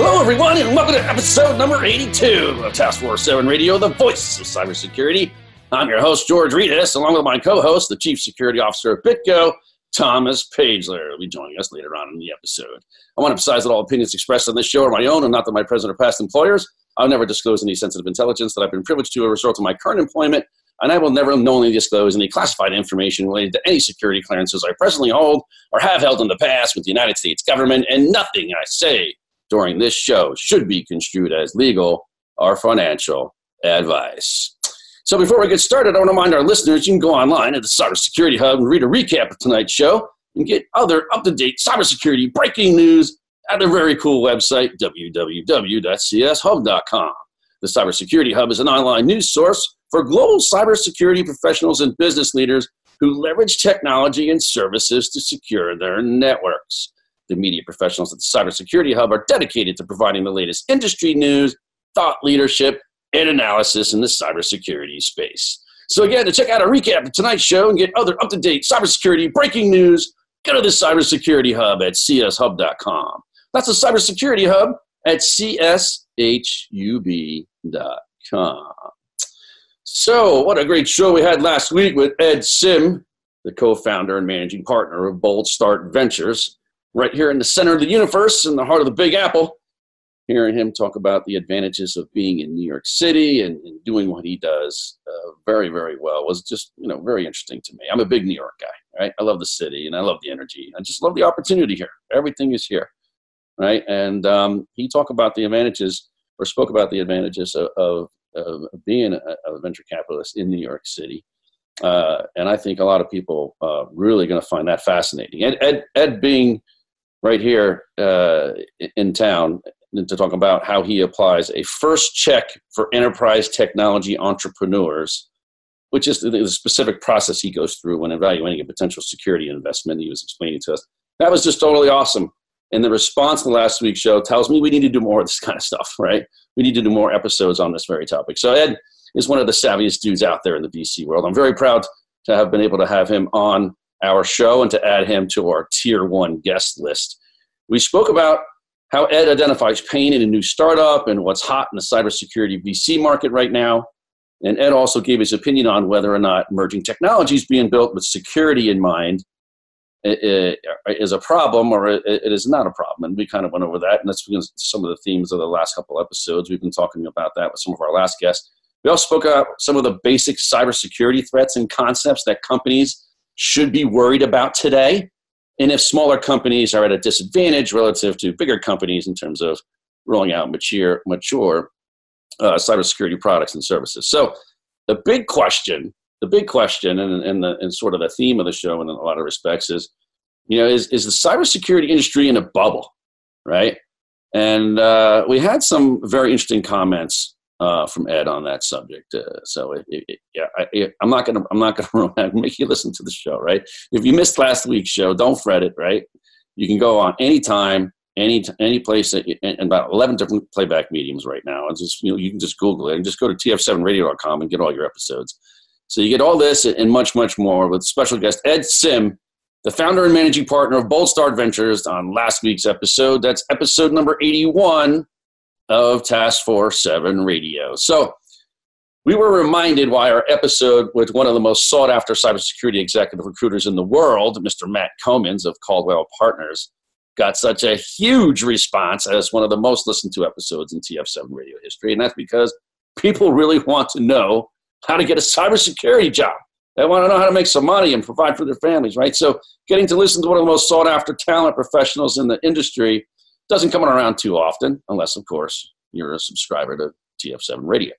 Hello, everyone, and welcome to episode number 82 of Task Force 7 Radio, the voice of cybersecurity. I'm your host, George Rettas, along with my co host, the Chief Security Officer of BitGo, Thomas Pageler. will be joining us later on in the episode. I want to emphasize that all opinions expressed on this show are my own and not that my present or past employers. I'll never disclose any sensitive intelligence that I've been privileged to as a result of my current employment, and I will never knowingly disclose any classified information related to any security clearances I presently hold or have held in the past with the United States government, and nothing I say during this show should be construed as legal or financial advice. So before we get started, I want to remind our listeners you can go online at the Cybersecurity Hub and read a recap of tonight's show and get other up-to-date cybersecurity breaking news at a very cool website, www.cshub.com. The Cybersecurity Hub is an online news source for global cybersecurity professionals and business leaders who leverage technology and services to secure their networks. The media professionals at the Cybersecurity Hub are dedicated to providing the latest industry news, thought leadership, and analysis in the cybersecurity space. So, again, to check out a recap of tonight's show and get other up to date cybersecurity breaking news, go to the Cybersecurity Hub at cshub.com. That's the Cybersecurity Hub at cshub.com. So, what a great show we had last week with Ed Sim, the co founder and managing partner of Bold Start Ventures, right here in the center of the universe, in the heart of the Big Apple hearing him talk about the advantages of being in New York City and, and doing what he does uh, very, very well was just, you know, very interesting to me. I'm a big New York guy, right? I love the city and I love the energy. I just love the opportunity here. Everything is here, right? And um, he talked about the advantages or spoke about the advantages of, of, of being a, a, venture capitalist in New York City. Uh, and I think a lot of people uh, really going to find that fascinating. Ed, Ed, Ed being right here uh, in town to talk about how he applies a first check for enterprise technology entrepreneurs, which is the, specific process he goes through when evaluating a potential security investment. He was explaining to us. That was just totally awesome. And the response to last week's show tells me we need to do more of this kind of stuff, right? We need to do more episodes on this very topic. So Ed is one of the savviest dudes out there in the VC world. I'm very proud to have been able to have him on our show and to add him to our tier one guest list. We spoke about how Ed identifies pain in a new startup and what's hot in the cybersecurity VC market right now. And Ed also gave his opinion on whether or not emerging technologies being built with security in mind eh, eh, is a problem or it is not a problem. And we kind of went over that. And that's some of the themes of the last couple episodes. We've been talking about that with some of our last guests. We also spoke about some of the basic cybersecurity threats and concepts that companies should be worried about today and if smaller companies are at a disadvantage relative to bigger companies in terms of rolling out mature, mature uh, cybersecurity products and services. So the big question, the big question, and, and, the, and sort of the theme of the show in a lot of respects is, you know, is, is the cybersecurity industry in a bubble, right? And uh, we had some very interesting comments uh, from Ed on that subject. Uh, so it, it, yeah, I, am not gonna I'm not gonna make you listen to the show, right? If you missed last week's show, don't fret it, right? You can go on anytime, any any place, that, and about 11 different playback mediums right now. And just you know you can just Google it and just go to tf7radio.com and get all your episodes. So you get all this and much much more with special guest Ed Sim. The founder and managing partner of Bold Start Ventures on last week's episode. That's episode number 81 of Task Force 7 Radio. So, we were reminded why our episode with one of the most sought after cybersecurity executive recruiters in the world, Mr. Matt Comyns of Caldwell Partners, got such a huge response as one of the most listened to episodes in TF7 radio history. And that's because people really want to know how to get a cybersecurity job. They want to know how to make some money and provide for their families, right? So, getting to listen to one of the most sought after talent professionals in the industry doesn't come around too often, unless, of course, you're a subscriber to TF7 Radio.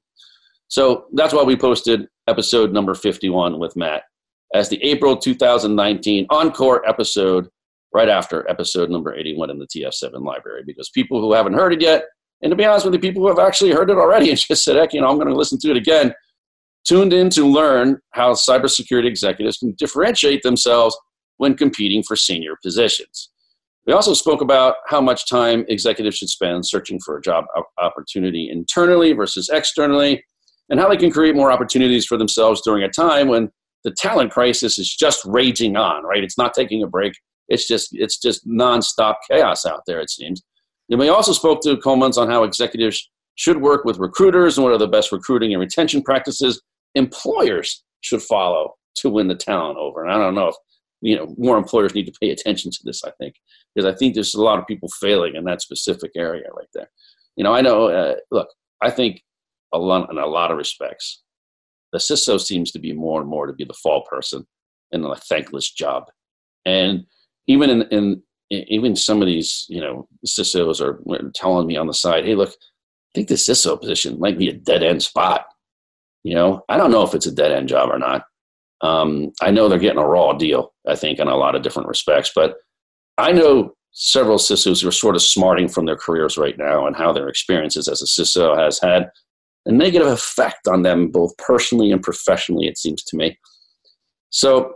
So that's why we posted episode number 51 with Matt as the April 2019 encore episode right after episode number 81 in the TF7 library because people who haven't heard it yet And to be honest with you, people who have actually heard it already and just said, heck, you know, I'm going to listen to it again, tuned in to learn how cybersecurity executives can differentiate themselves when competing for senior positions. We also spoke about how much time executives should spend searching for a job opportunity internally versus externally, and how they can create more opportunities for themselves during a time when the talent crisis is just raging on, right? It's not taking a break. It's just it's just nonstop chaos out there, it seems. And we also spoke to Coleman's on how executives should work with recruiters and what are the best recruiting and retention practices employers should follow to win the talent over. And I don't know if you know more employers need to pay attention to this. I think because I think there's a lot of people failing in that specific area right there. You know, I know. Uh, look, I think a lot in a lot of respects, the CISO seems to be more and more to be the fall person in a thankless job, and even in, in even some of these, you know, CISOs are telling me on the side, hey, look, I think the CISO position might be a dead end spot. You know, I don't know if it's a dead end job or not. Um, I know they're getting a raw deal, I think, in a lot of different respects, but I know several CISOs who are sort of smarting from their careers right now and how their experiences as a CISO has had a negative effect on them both personally and professionally, it seems to me. So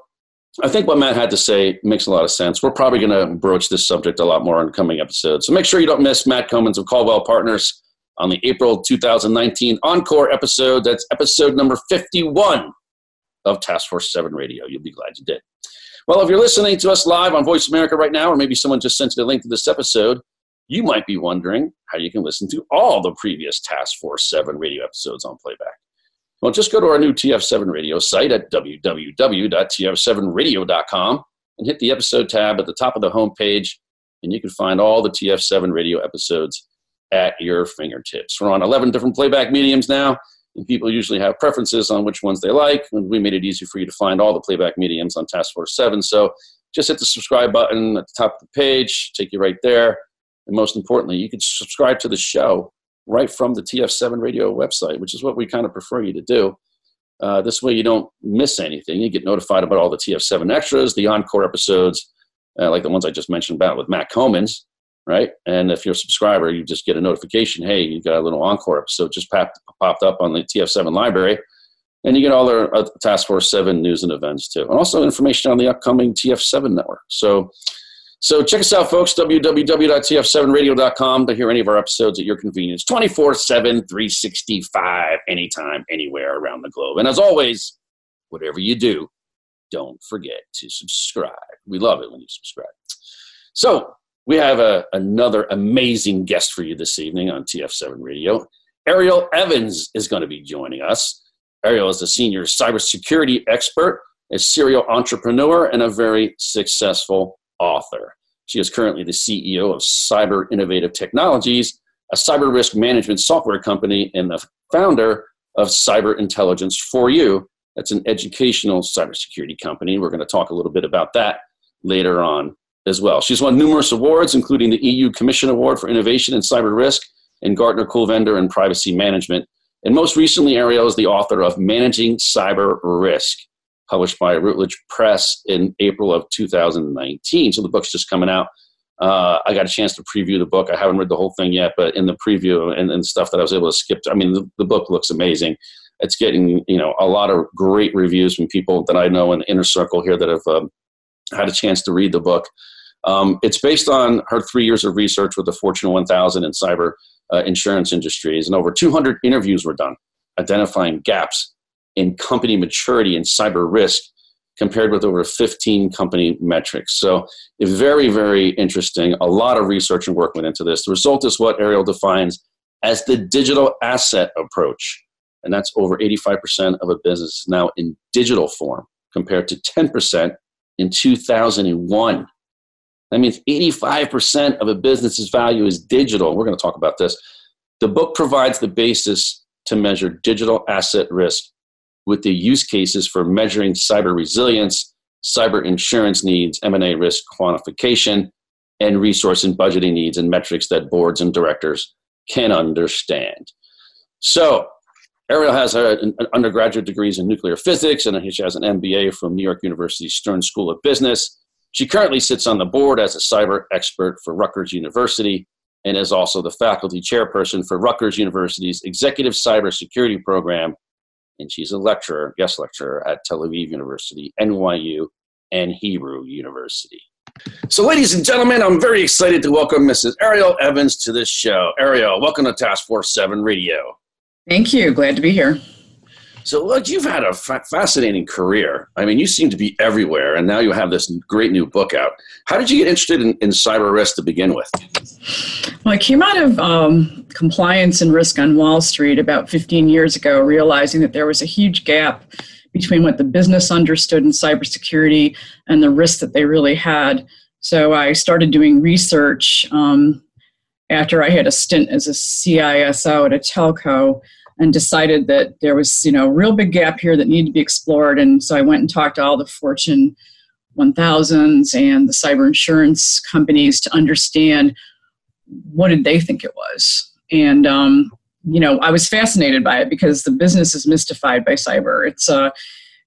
I think what Matt had to say makes a lot of sense. We're probably going to broach this subject a lot more in coming episodes. So make sure you don't miss Matt Comyns of Caldwell Partners on the April 2019 Encore episode. That's episode number 51 of Task Force 7 Radio. You'll be glad you did. Well, if you're listening to us live on Voice America right now, or maybe someone just sent you the link to this episode, you might be wondering how you can listen to all the previous Task Force 7 radio episodes on playback. Well, just go to our new TF7 radio site at www.tf7radio.com and hit the episode tab at the top of the homepage, and you can find all the TF7 radio episodes at your fingertips. We're on 11 different playback mediums now, and people usually have preferences on which ones they like, and we made it easy for you to find all the playback mediums on Task Force 7. So just hit the subscribe button at the top of the page, take you right there. And most importantly, you can subscribe to the show right from the TF7 radio website, which is what we kind of prefer you to do. Uh, this way, you don't miss anything. You get notified about all the TF7 extras, the encore episodes, uh, like the ones I just mentioned about with Matt Comyns, right? And if you're a subscriber, you just get a notification hey, you got a little encore episode just popped, popped up on the TF7 library. And you get all their uh, Task Force 7 news and events too. And also information on the upcoming TF7 network. So, so check us out, folks, www.tf7radio.com to hear any of our episodes at your convenience, 24 7, 365, anytime, anywhere around the globe. And as always, whatever you do, don't forget to subscribe. We love it when you subscribe. So we have a, another amazing guest for you this evening on TF7 Radio. Ariel Evans is going to be joining us. Ariel is a senior cybersecurity expert, a serial entrepreneur, and a very successful author. She is currently the CEO of Cyber Innovative Technologies, a cyber risk management software company, and the founder of Cyber Intelligence for You. That's an educational cybersecurity company. We're going to talk a little bit about that later on as well. She's won numerous awards, including the EU Commission Award for Innovation in Cyber Risk and Gartner Cool Vendor in Privacy Management. And most recently, Ariel is the author of Managing Cyber Risk published by Routledge Press in April of 2019. So the book's just coming out. Uh, I got a chance to preview the book. I haven't read the whole thing yet, but in the preview and, and stuff that I was able to skip, I mean, the, the, book looks amazing. It's getting you know a lot of great reviews from people that I know in the inner circle here that have um, had a chance to read the book. Um, it's based on her three years of research with the Fortune 1000 and cyber uh, insurance industries, and over 200 interviews were done identifying gaps in company maturity and cyber risk compared with over 15 company metrics. So, very, very interesting. A lot of research and work went into this. The result is what Ariel defines as the digital asset approach. And that's over 85% of a business now in digital form compared to 10% in 2001. That means 85% of a business's value is digital. We're going to talk about this. The book provides the basis to measure digital asset risk with the use cases for measuring cyber resilience, cyber insurance needs, M&A risk quantification, and resource and budgeting needs and metrics that boards and directors can understand. So, Ariel has her undergraduate degrees in nuclear physics and she has an MBA from New York University Stern School of Business. She currently sits on the board as a cyber expert for Rutgers University and is also the faculty chairperson for Rutgers University's Executive Cybersecurity Program. And she's a lecturer, guest lecturer at Tel Aviv University, NYU, and Hebrew University. So, ladies and gentlemen, I'm very excited to welcome Mrs. Ariel Evans to this show. Ariel, welcome to Task Force 7 Radio. Thank you. Glad to be here. So, look, you've had a fa- fascinating career. I mean, you seem to be everywhere, and now you have this great new book out. How did you get interested in, in cyber risk to begin with? Well, I came out of um, compliance and risk on Wall Street about 15 years ago, realizing that there was a huge gap between what the business understood in cybersecurity and the risks that they really had. So I started doing research um, after I had a stint as a CISO at a telco and decided that there was you know a real big gap here that needed to be explored. And so I went and talked to all the Fortune 1000s and the cyber insurance companies to understand what did they think it was. And um, you know, I was fascinated by it because the business is mystified by cyber. It's uh,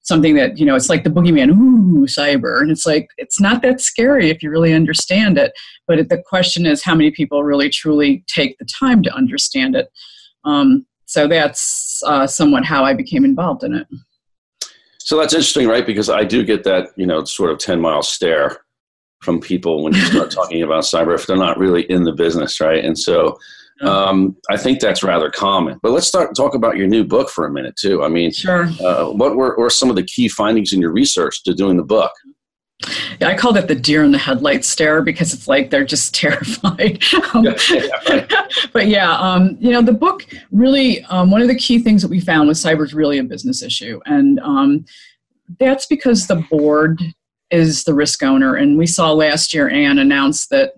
something that, you know, it's like the boogeyman, ooh, cyber. And it's like, it's not that scary if you really understand it. But the question is how many people really truly take the time to understand it. Um, so that's uh, somewhat how I became involved in it. So that's interesting, right? Because I do get that, you know, sort of 10 mile stare from people when you start talking about cyber if they're not really in the business, right? And so um, I think that's rather common. But let's start talk about your new book for a minute too. I mean, sure. Uh, what were, were some of the key findings in your research to doing the book? Yeah, I call it the deer in the headlights stare because it's like they're just terrified. um, yeah, yeah, right. but yeah, um, you know, the book really, um, one of the key things that we found was cyber is really a business issue. And um, that's because the board is the risk owner. And we saw last year Anne announced that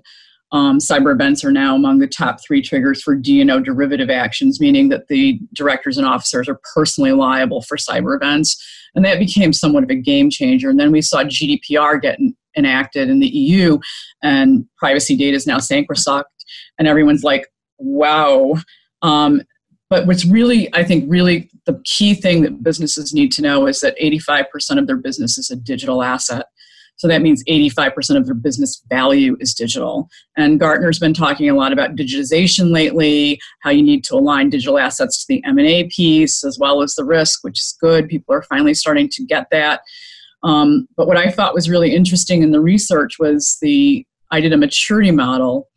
um, cyber events are now among the top three triggers for D&O derivative actions, meaning that the directors and officers are personally liable for cyber events. And that became somewhat of a game changer. And then we saw GDPR get enacted in the EU, and privacy data is now sacrosanct. And everyone's like, wow. Um, but what's really, I think, really the key thing that businesses need to know is that 85% of their business is a digital asset. So that means 85% of their business value is digital. And Gartner's been talking a lot about digitization lately, how you need to align digital assets to the M&A piece as well as the risk, which is good. People are finally starting to get that. Um, but what I thought was really interesting in the research was the I did a maturity model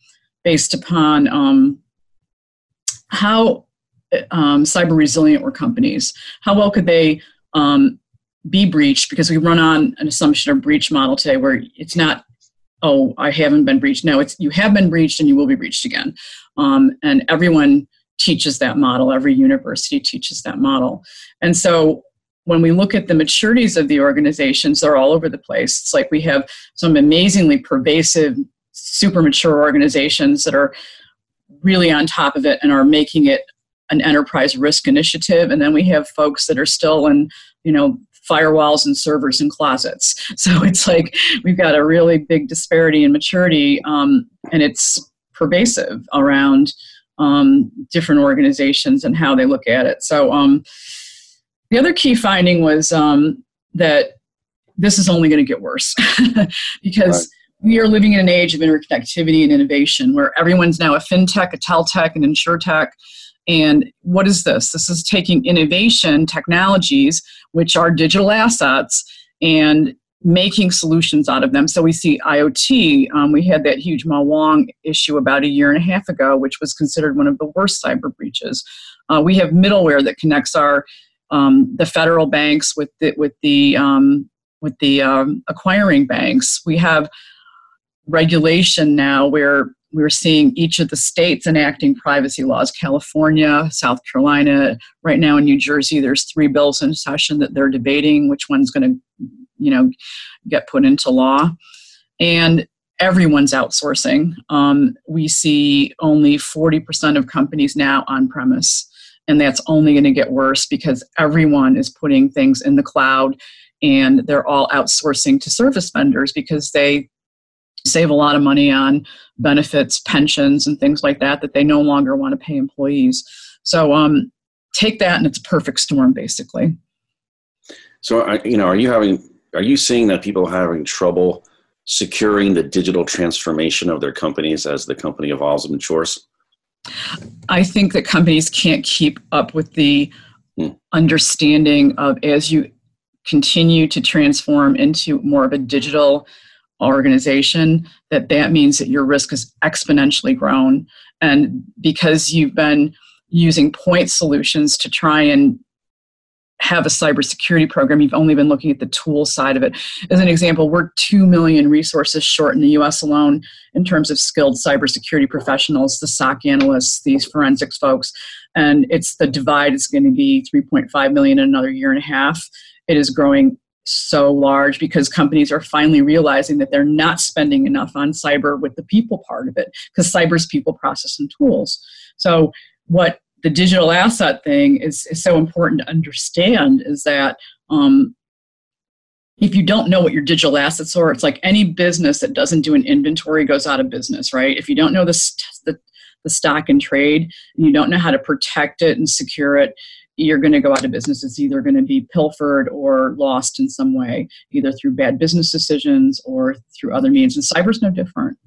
based upon um, how um, cyber resilient were companies. How well could they um, be breached because we run on an assumption of breach model today where it's not oh i haven't been breached. No it's you have been breached and you will be breached again. Um, and everyone teaches that model. Every university teaches that model. And so when we look at the maturities of the organizations they're all over the place. It's like we have some amazingly pervasive super mature organizations that are really on top of it and are making it an enterprise risk initiative. And then we have folks that are still in you know firewalls and servers and closets. So it's like we've got a really big disparity in maturity, um, and it's pervasive around um, different organizations and how they look at it. So um, the other key finding was um, that this is only going to get worse because. Right. We are living in an age of interconnectivity and innovation where everyone's now a fintech, a teltech, an insurtech, and what is this? This is taking innovation technologies, which are digital assets, and making solutions out of them. So we see IoT. Um, we had that huge Ma Wang issue about a year and a half ago, which was considered one of the worst cyber breaches. Uh, we have middleware that connects our um, the federal banks with the with the um, with the um, acquiring banks. We have regulation now where we're seeing each of the states enacting privacy laws california south carolina. Right now in new jersey there's three bills in session that they're debating which one's going to you know get put into law. And everyone's outsourcing. Um, we see only 40% of companies now on premise and that's only going to get worse because everyone is putting things in the cloud and they're all outsourcing to service vendors because they save a lot of money on benefits, pensions, and things like that that they no longer want to pay employees. So um, take that, and it's a perfect storm, basically. So, you know, are you having, are you seeing that people are having trouble securing the digital transformation of their companies as the company evolves and matures? I think that companies can't keep up with the hmm. understanding of as you continue to transform into more of a digital organization that that means that your risk has exponentially grown and because you've been using point solutions to try and have a cybersecurity program, you've only been looking at the tool side of it. As an example, we're 2 million resources short in the US alone in terms of skilled cybersecurity professionals, the SOC analysts, these forensics folks. And it's the divide is going to be 3.5 million in another year and a half. It is growing so large because companies are finally realizing that they're not spending enough on cyber with the people part of it because cyber's people process and tools. So what the digital asset thing is, is so important to understand is that um, if you don't know what your digital assets are, it's like any business that doesn't do an inventory goes out of business, right? If you don't know the, the, the stock and trade, and you don't know how to protect it and secure it, you're going to go out of business. It's either going to be pilfered or lost in some way, either through bad business decisions or through other means. And cyber's no different.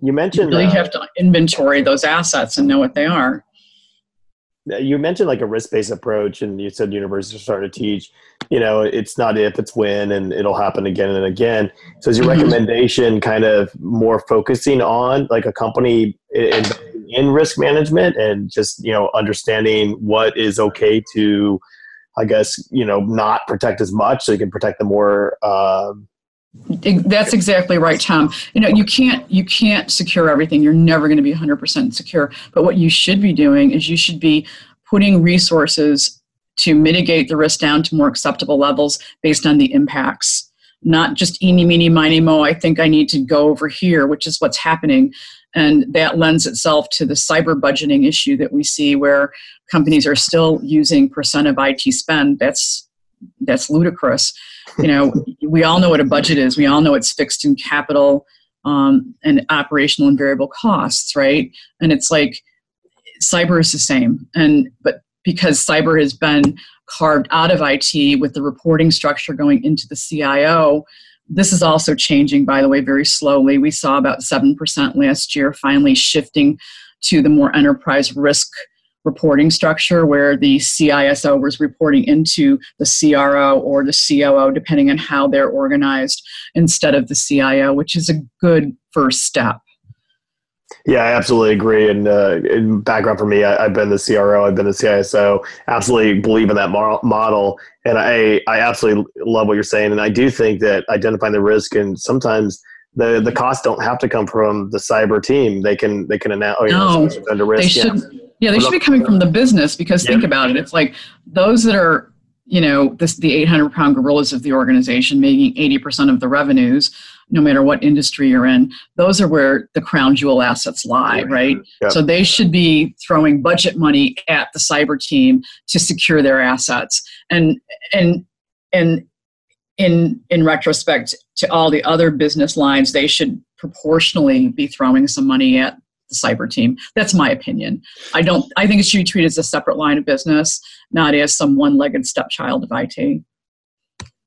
You mentioned you really uh, have to inventory those assets and know what they are you mentioned like a risk-based approach and you said universities are starting to teach you know it's not if it's when and it'll happen again and again so is your mm-hmm. recommendation kind of more focusing on like a company in, in risk management and just you know understanding what is okay to i guess you know not protect as much so you can protect the more um, that's exactly right tom. You know you can't you can't secure everything. You're never going to be 100% secure. But what you should be doing is you should be putting resources to mitigate the risk down to more acceptable levels based on the impacts. Not just eeny meeny miny mo i think i need to go over here which is what's happening. And that lends itself to the cyber budgeting issue that we see where companies are still using percent of it spend. That's that's ludicrous you know we all know what a budget is. We all know it's fixed in capital um, and operational and variable costs right? And it's like cyber is the same. And but because cyber has been carved out of it with the reporting structure going into the cio this is also changing by the way very slowly. We saw about 7% last year finally shifting to the more enterprise risk reporting structure where the CISO was reporting into the CRO or the COO, depending on how they're organized, instead of the CIO, which is a good first step. Yeah, I absolutely agree. And uh, in background for me, I, have been the CRO, I've been the CISO. Absolutely believe in that model, and I I absolutely love what you're saying. And I do think that identifying the risk and sometimes the the costs don't have to come from the cyber team. They can they can announce. Oh, you know, under risk. They should. Yeah yeah, they should be coming from the uh, business because think about it. It's like those that are, you know, this the 800 pound gorillas of the organization making 80% of the revenues, no matter what industry you're in. Those are where the crown jewel assets lie, right? Yep. So they should be throwing budget money at the cyber team to secure their assets. And and and in in retrospect to all the other business lines, they should proportionally be throwing some money at the cyber team. That's my opinion. I don't. I think it should be treated as a separate line of business, not as some one-legged stepchild of IT.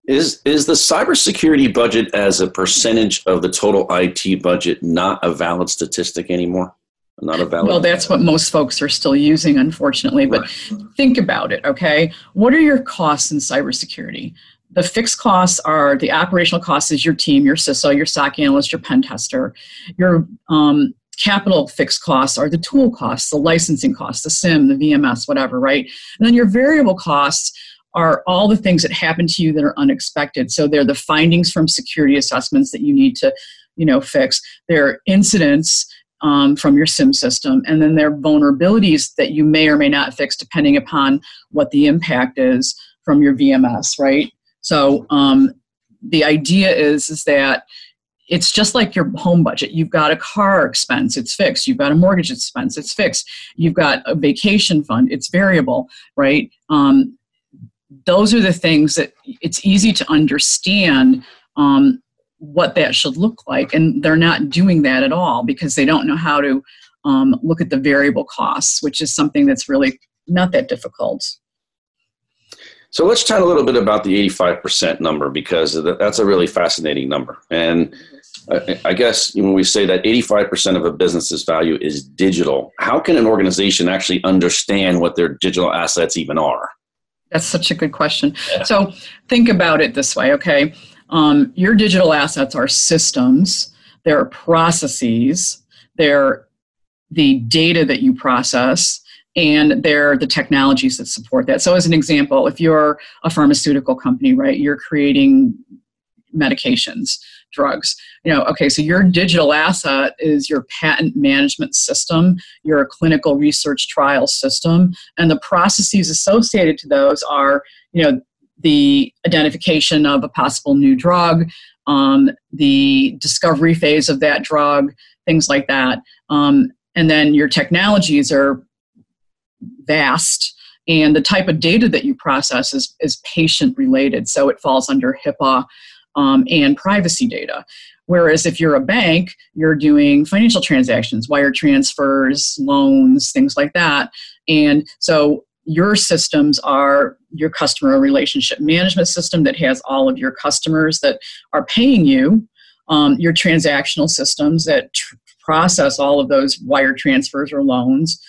Is is the cybersecurity budget as a percentage of the total IT budget not a valid statistic anymore? Not a valid. Well, that's what most folks are still using, unfortunately. But right. think about it. Okay, what are your costs in cybersecurity? the fixed costs are the operational costs is your team, your CISO, your SOC analyst, your pen tester. Your um, capital fixed costs are the tool costs, the licensing costs, the SIEM, the VMS, whatever, right? And then your variable costs are all the things that happen to you that are unexpected. So they're the findings from security assessments that you need to, you know, fix. They're incidents um, from your SIEM system, and then there are vulnerabilities that you may or may not fix depending upon what the impact is from your VMS, right? So um, the idea is is that it's just like your home budget. You've got a car expense, it's fixed. You've got a mortgage expense, it's fixed. You've got a vacation fund, it's variable, right? Um, those are the things that it's easy to understand um, what that should look like. And they're not doing that at all because they don't know how to um, look at the variable costs, which is something that's really not that difficult. So let's chat a little bit about the 85% number because that's a really fascinating number. And I guess when we say that 85% of a business's value is digital, how can an organization actually understand what their digital assets even are? That's such a good question. Yeah. So think about it this way, okay? Um, your digital assets are systems, they're processes, they're the data that you process, and they're the technologies that support that. So, as an example, if you're a pharmaceutical company, right, you're creating medications, drugs. You know, okay, so your digital asset is your patent management system, your clinical research trial system, and the processes associated to those are, you know, the identification of a possible new drug, um, the discovery phase of that drug, things like that. Um, and then your technologies are vast and the type of data that you process is, is patient related so it falls under hipaa um, and privacy data. Whereas if you're a bank you're doing financial transactions wire transfers loans things like that. And so your systems are your customer relationship management system that has all of your customers that are paying you um, your transactional systems that tr- process all of those wire transfers or loans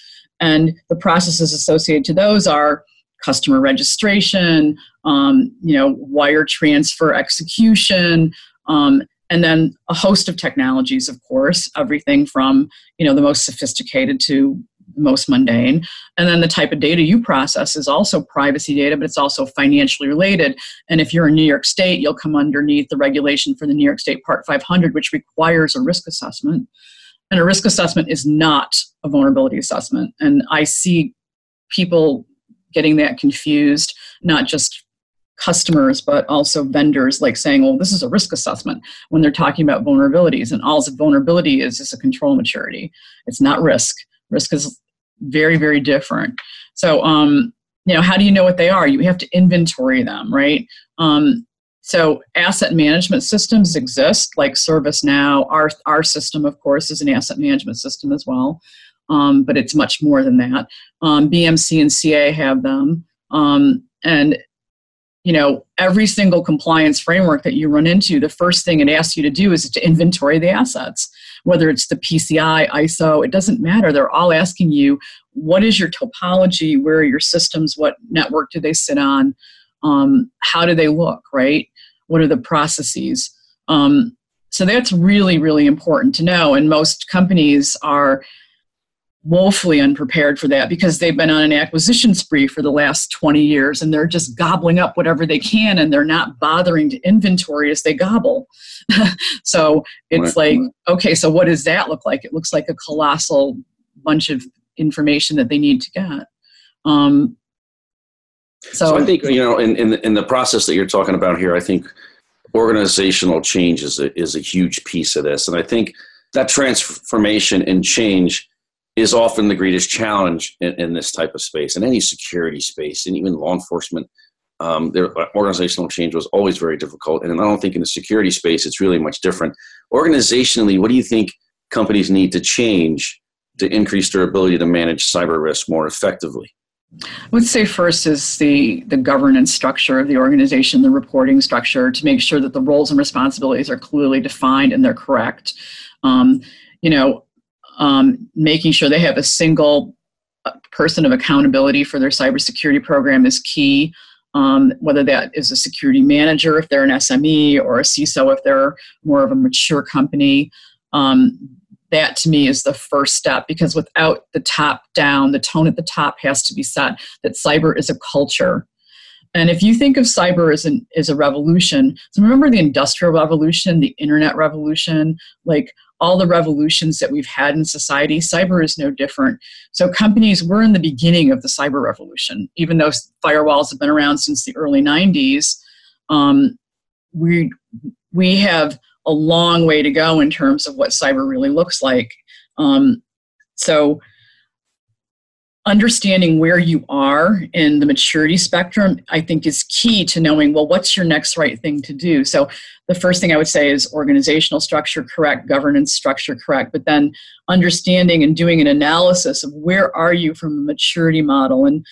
and the processes associated to those are customer registration, um, you know, wire transfer execution, um, and then a host of technologies, of course, everything from you know the most sophisticated to the most mundane. And then the type of data you process is also privacy data, but it's also financially related. And if you're in New York State, you'll come underneath the regulation for the New York State Part 500, which requires a risk assessment. And a risk assessment is not a vulnerability assessment. And I see people getting that confused, not just customers, but also vendors, like saying, well, this is a risk assessment when they're talking about vulnerabilities. And all vulnerability is is a control maturity. It's not risk. Risk is very, very different. So, um, you know, how do you know what they are? You have to inventory them, right? Um, so asset management systems exist like ServiceNow. Our, our system, of course, is an asset management system as well, um, but it's much more than that. Um, BMC and CA have them. Um, and you know, every single compliance framework that you run into, the first thing it asks you to do is to inventory the assets. Whether it's the PCI, ISO, it doesn't matter. They're all asking you, what is your topology? Where are your systems? What network do they sit on? Um, how do they look, right? What are the processes? Um, so that's really really important to know and most companies are woefully unprepared for that because they've been on an acquisition spree for the last 20 years and they're just gobbling up whatever they can and they're not bothering to inventory as they gobble. So it's right. like okay so what does that look like? It looks like a colossal bunch of information that they need to get. Um, so, so I think you know, in in the, in the process that you're talking about here, I think organizational change is a, is a huge piece of this, and I think that transformation and change is often the greatest challenge in, in this type of space, in any security space, and even law enforcement. Um, their uh, organizational change was always very difficult, and I don't think in the security space it's really much different. Organizationally, what do you think companies need to change to increase their ability to manage cyber risk more effectively? I would say first is the, the governance structure of the organization, the reporting structure, to make sure that the roles and responsibilities are clearly defined and they're correct. Um, you know, um, making sure they have a single uh, person of accountability for their cybersecurity program is key. Um, whether that is a security manager if they're an SME or a CISO if they're more of a mature company. Um, that to me is the first step because without the top down, the tone at the top has to be set that cyber is a culture. And if you think of cyber as, an, as a revolution, so remember the industrial revolution, the internet revolution, like all the revolutions that we've had in society, cyber is no different. So companies, we're in the beginning of the cyber revolution. Even though firewalls have been around since the early 90s, um, we, we have a long way to go in terms of what cyber really looks like. Um, so, understanding where you are in the maturity spectrum, I think, is key to knowing, well, what's your next right thing to do? So, the first thing I would say is organizational structure correct, governance structure correct, but then understanding and doing an analysis of where are you from a maturity model and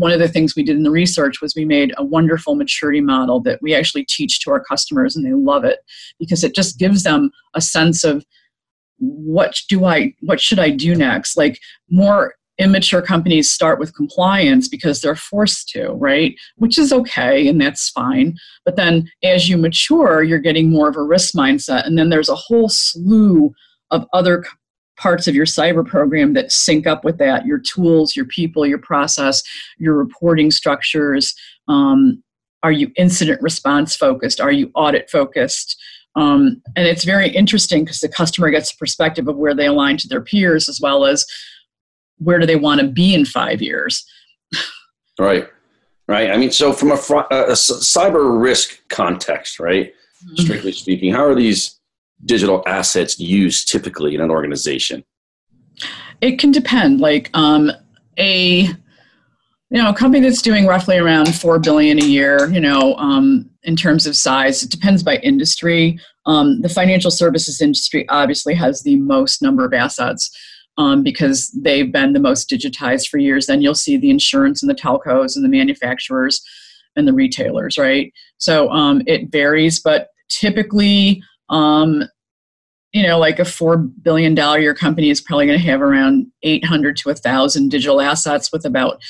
one of the things we did in the research was we made a wonderful maturity model that we actually teach to our customers and they love it because it just gives them a sense of what do I what should I do next? Like more immature companies start with compliance because they're forced to, right? Which is okay and that's fine. But then as you mature, you're getting more of a risk mindset. And then there's a whole slew of other parts of your cyber program that sync up with that your tools, your people, your process, your reporting structures. Um, are you incident response focused? Are you audit focused? Um, and it's very interesting because the customer gets a perspective of where they align to their peers as well as where do they want to be in five years. right, right. I mean, so from a, a cyber risk context, right, mm-hmm. strictly speaking, how are these digital assets used typically in an organization? It can depend. Like um, a you know a company that's doing roughly around four billion a year, you know, um, in terms of size, it depends by industry. Um, the financial services industry obviously has the most number of assets. Um, because they've been the most digitized for years. Then you'll see the insurance and the telcos and the manufacturers and the retailers, right? So um, it varies, but typically um, you know, like a four billion dollar year company is probably going to have around 800 to 1,000 digital assets, with about,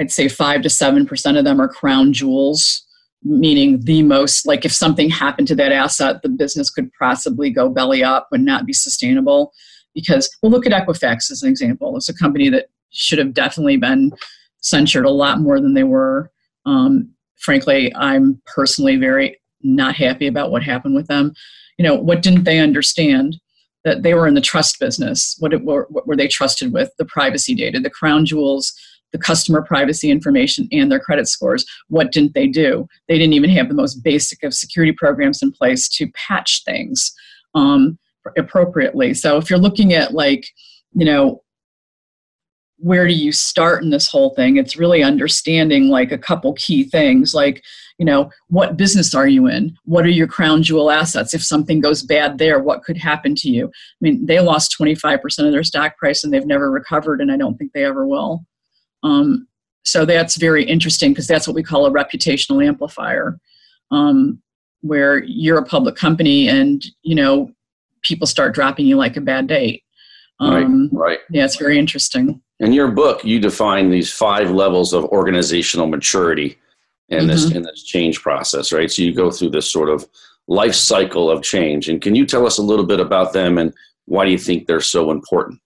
I'd say, five to seven percent of them are crown jewels, meaning the most. Like if something happened to that asset, the business could possibly go belly up and not be sustainable. Because we'll look at Equifax as an example. It's a company that should have definitely been censured a lot more than they were. Um, frankly, I'm personally very not happy about what happened with them. You know, what didn't they understand? That they were in the trust business. What, it, what were they trusted with? The privacy data, the crown jewels, the customer privacy information, and their credit scores. What didn't they do? They didn't even have the most basic of security programs in place to patch things um, appropriately. So if you're looking at like, you know, where do you start in this whole thing? It's really understanding like a couple key things like you know what business are you in what are your crown jewel assets if something goes bad there what could happen to you i mean they lost 25% of their stock price and they've never recovered and i don't think they ever will um, so that's very interesting because that's what we call a reputational amplifier um, where you're a public company and you know people start dropping you like a bad date um, right, right. Yeah, it's very interesting. In your book, you define these five levels of organizational maturity in mm-hmm. this in this change process, right? So you go through this sort of life cycle of change. And can you tell us a little bit about them and why do you think they're so important?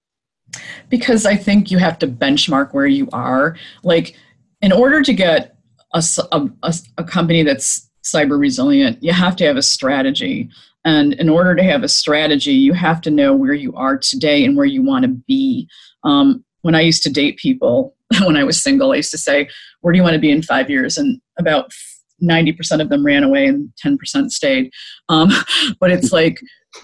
Because I think you have to benchmark where you are. Like, in order to get a, a, a company that's cyber resilient, you have to have a strategy. And in order to have a strategy, you have to know where you are today and where you want to be. Um, when I used to date people, when I was single, I used to say, Where do you want to be in five years? And about 90% of them ran away and 10% stayed. Um, but it's like,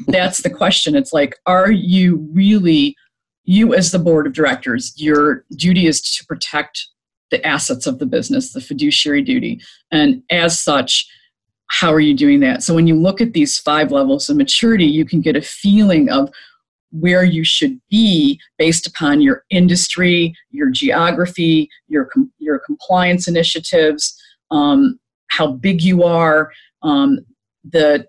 that's the question. It's like, are you really, you as the board of directors, your duty is to protect the assets of the business, the fiduciary duty. And as such, how are you doing that? So when you look at these five levels of maturity, you can get a feeling of where you should be based upon your industry, your geography, your, com- your compliance initiatives, um, how big you are, um, the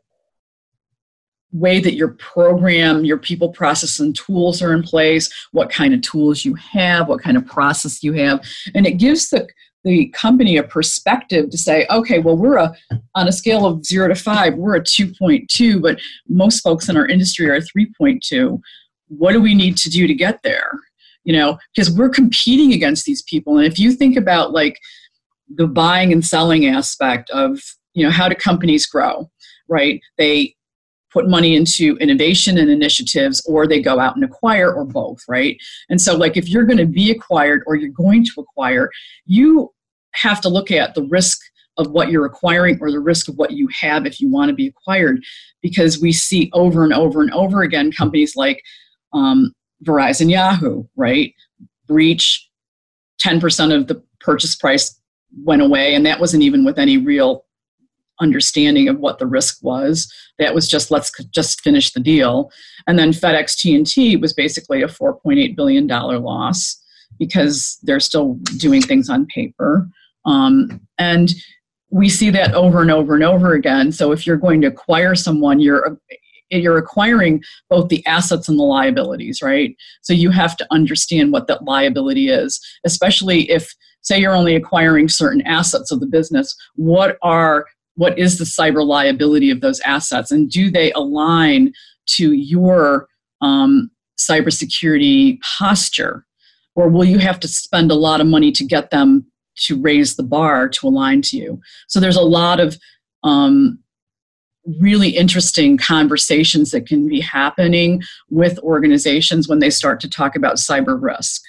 way that your program, your people, process, and tools are in place, what kind of tools you have, what kind of process you have. And it gives the the company a perspective to say, okay, well, we're a on a scale of zero to five, we're a 2.2, but most folks in our industry are 3.2. What do we need to do to get there? You know, because we're competing against these people. And if you think about like the buying and selling aspect of, you know, how do companies grow, right? They put money into innovation and initiatives or they go out and acquire or both right and so like if you're going to be acquired or you're going to acquire you have to look at the risk of what you're acquiring or the risk of what you have if you want to be acquired because we see over and over and over again companies like um, verizon yahoo right? Breach 10% of the purchase price went away and that wasn't even with any real understanding of what the risk was. That was just let's just finish the deal. And then fedex tnt was basically a 4.8 billion dollar loss because they're still doing things on paper. Um, and we see that over and over and over again. So if you're going to acquire someone, you're you're acquiring both the assets and the liabilities, right? So you have to understand what that liability is, especially if say you're only acquiring certain assets of the business, what are what is the cyber liability of those assets and do they align to your um, cybersecurity posture or will you have to spend a lot of money to get them to raise the bar to align to you? So there's a lot of um, really interesting conversations that can be happening with organizations when they start to talk about cyber risk.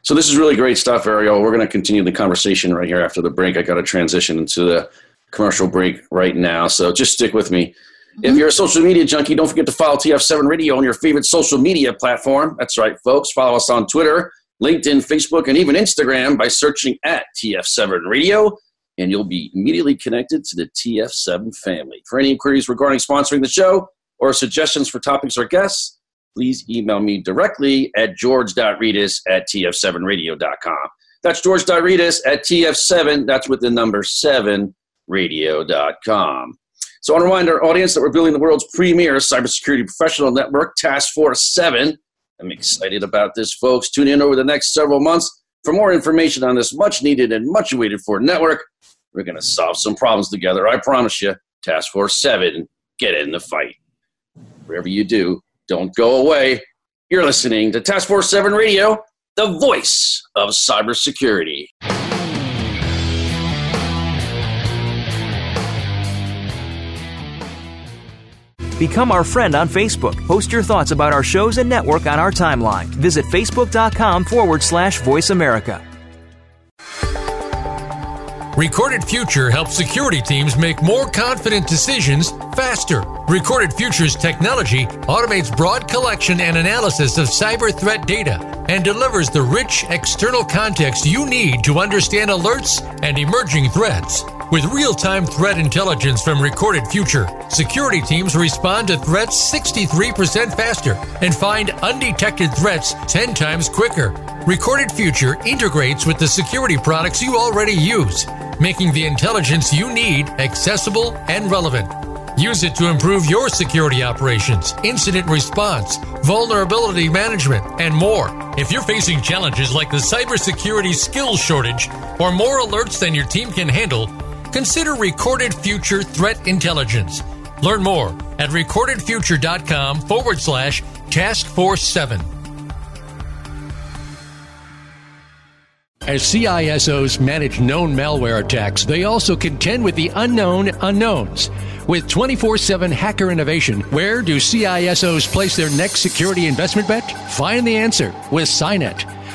So this is really great stuff ariel. We're going to continue the conversation right here after the break. I got to transition into the commercial break right now. So just stick with me if mm-hmm. you're a social media junkie, don't forget to follow TF7 Radio on your favorite social media platform. That's right, folks. Follow us on Twitter, LinkedIn, Facebook, and even Instagram by searching at TF7 Radio, and you'll be immediately connected to the TF7 family. For any inquiries regarding sponsoring the show or suggestions for topics or guests, please email me directly at george.rettas at tf7radio.com. That's george.rettas at tf7, that's with the number 7 radio.com. So I want to remind our audience that we're building the world's premier cybersecurity professional network, Task Force 7. I'm excited about this, folks. Tune in over the next several months for more information on this much needed and much awaited for network. We're going to solve some problems together. I promise you, Task Force 7, get in the fight. Wherever you do, don't go away. You're listening to Task Force 7 Radio, the voice of cybersecurity. Become our friend on Facebook. Post your thoughts about our shows and network on our timeline. Visit facebook.com forward slash voice America. Recorded Future helps security teams make more confident decisions faster. Recorded Future's technology automates broad collection and analysis of cyber threat data and delivers the rich external context you need to understand alerts and emerging threats. With real time threat intelligence from Recorded Future, security teams respond to threats 63% faster and find undetected threats 10 times quicker. Recorded Future integrates with the security products you already use, making the intelligence you need accessible and relevant. Use it to improve your security operations, incident response, vulnerability management, and more. If you're facing challenges like the cybersecurity skills shortage or more alerts than your team can handle, consider Recorded Future Threat Intelligence. Learn more at recordedfuture.com forward slash task force 7. As CISOs manage known malware attacks, they also contend with the unknown unknowns. With 24 7 hacker innovation, where do CISOs place their next security investment bet? Find the answer with SINET.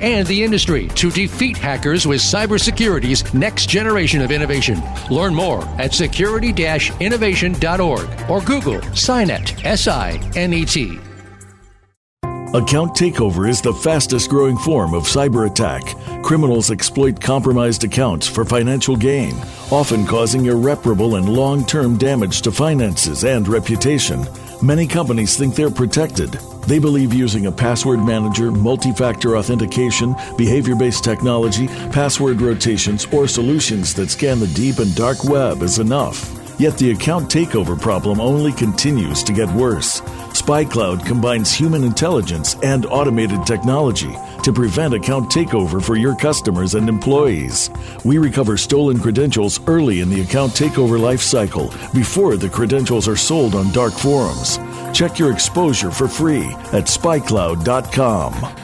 and the industry to defeat hackers with cybersecurity's next generation of innovation. Learn more at security security-innovation.org or Google SINET, S-I-N-E-T. Account takeover is the fastest growing form of cyber attack. Criminals exploit compromised accounts for financial gain, often causing irreparable and long term damage to finances and reputation. Many companies think they're protected. They believe using a password manager, multi factor authentication, behavior based technology, password rotations, or solutions that scan the deep and dark web is enough. Yet the account takeover problem only continues to get worse. SpyCloud combines human intelligence and automated technology to prevent account takeover for your customers and employees. We recover stolen credentials early in the account takeover life cycle before the credentials are sold on dark forums. Check your exposure for free at spycloud.com.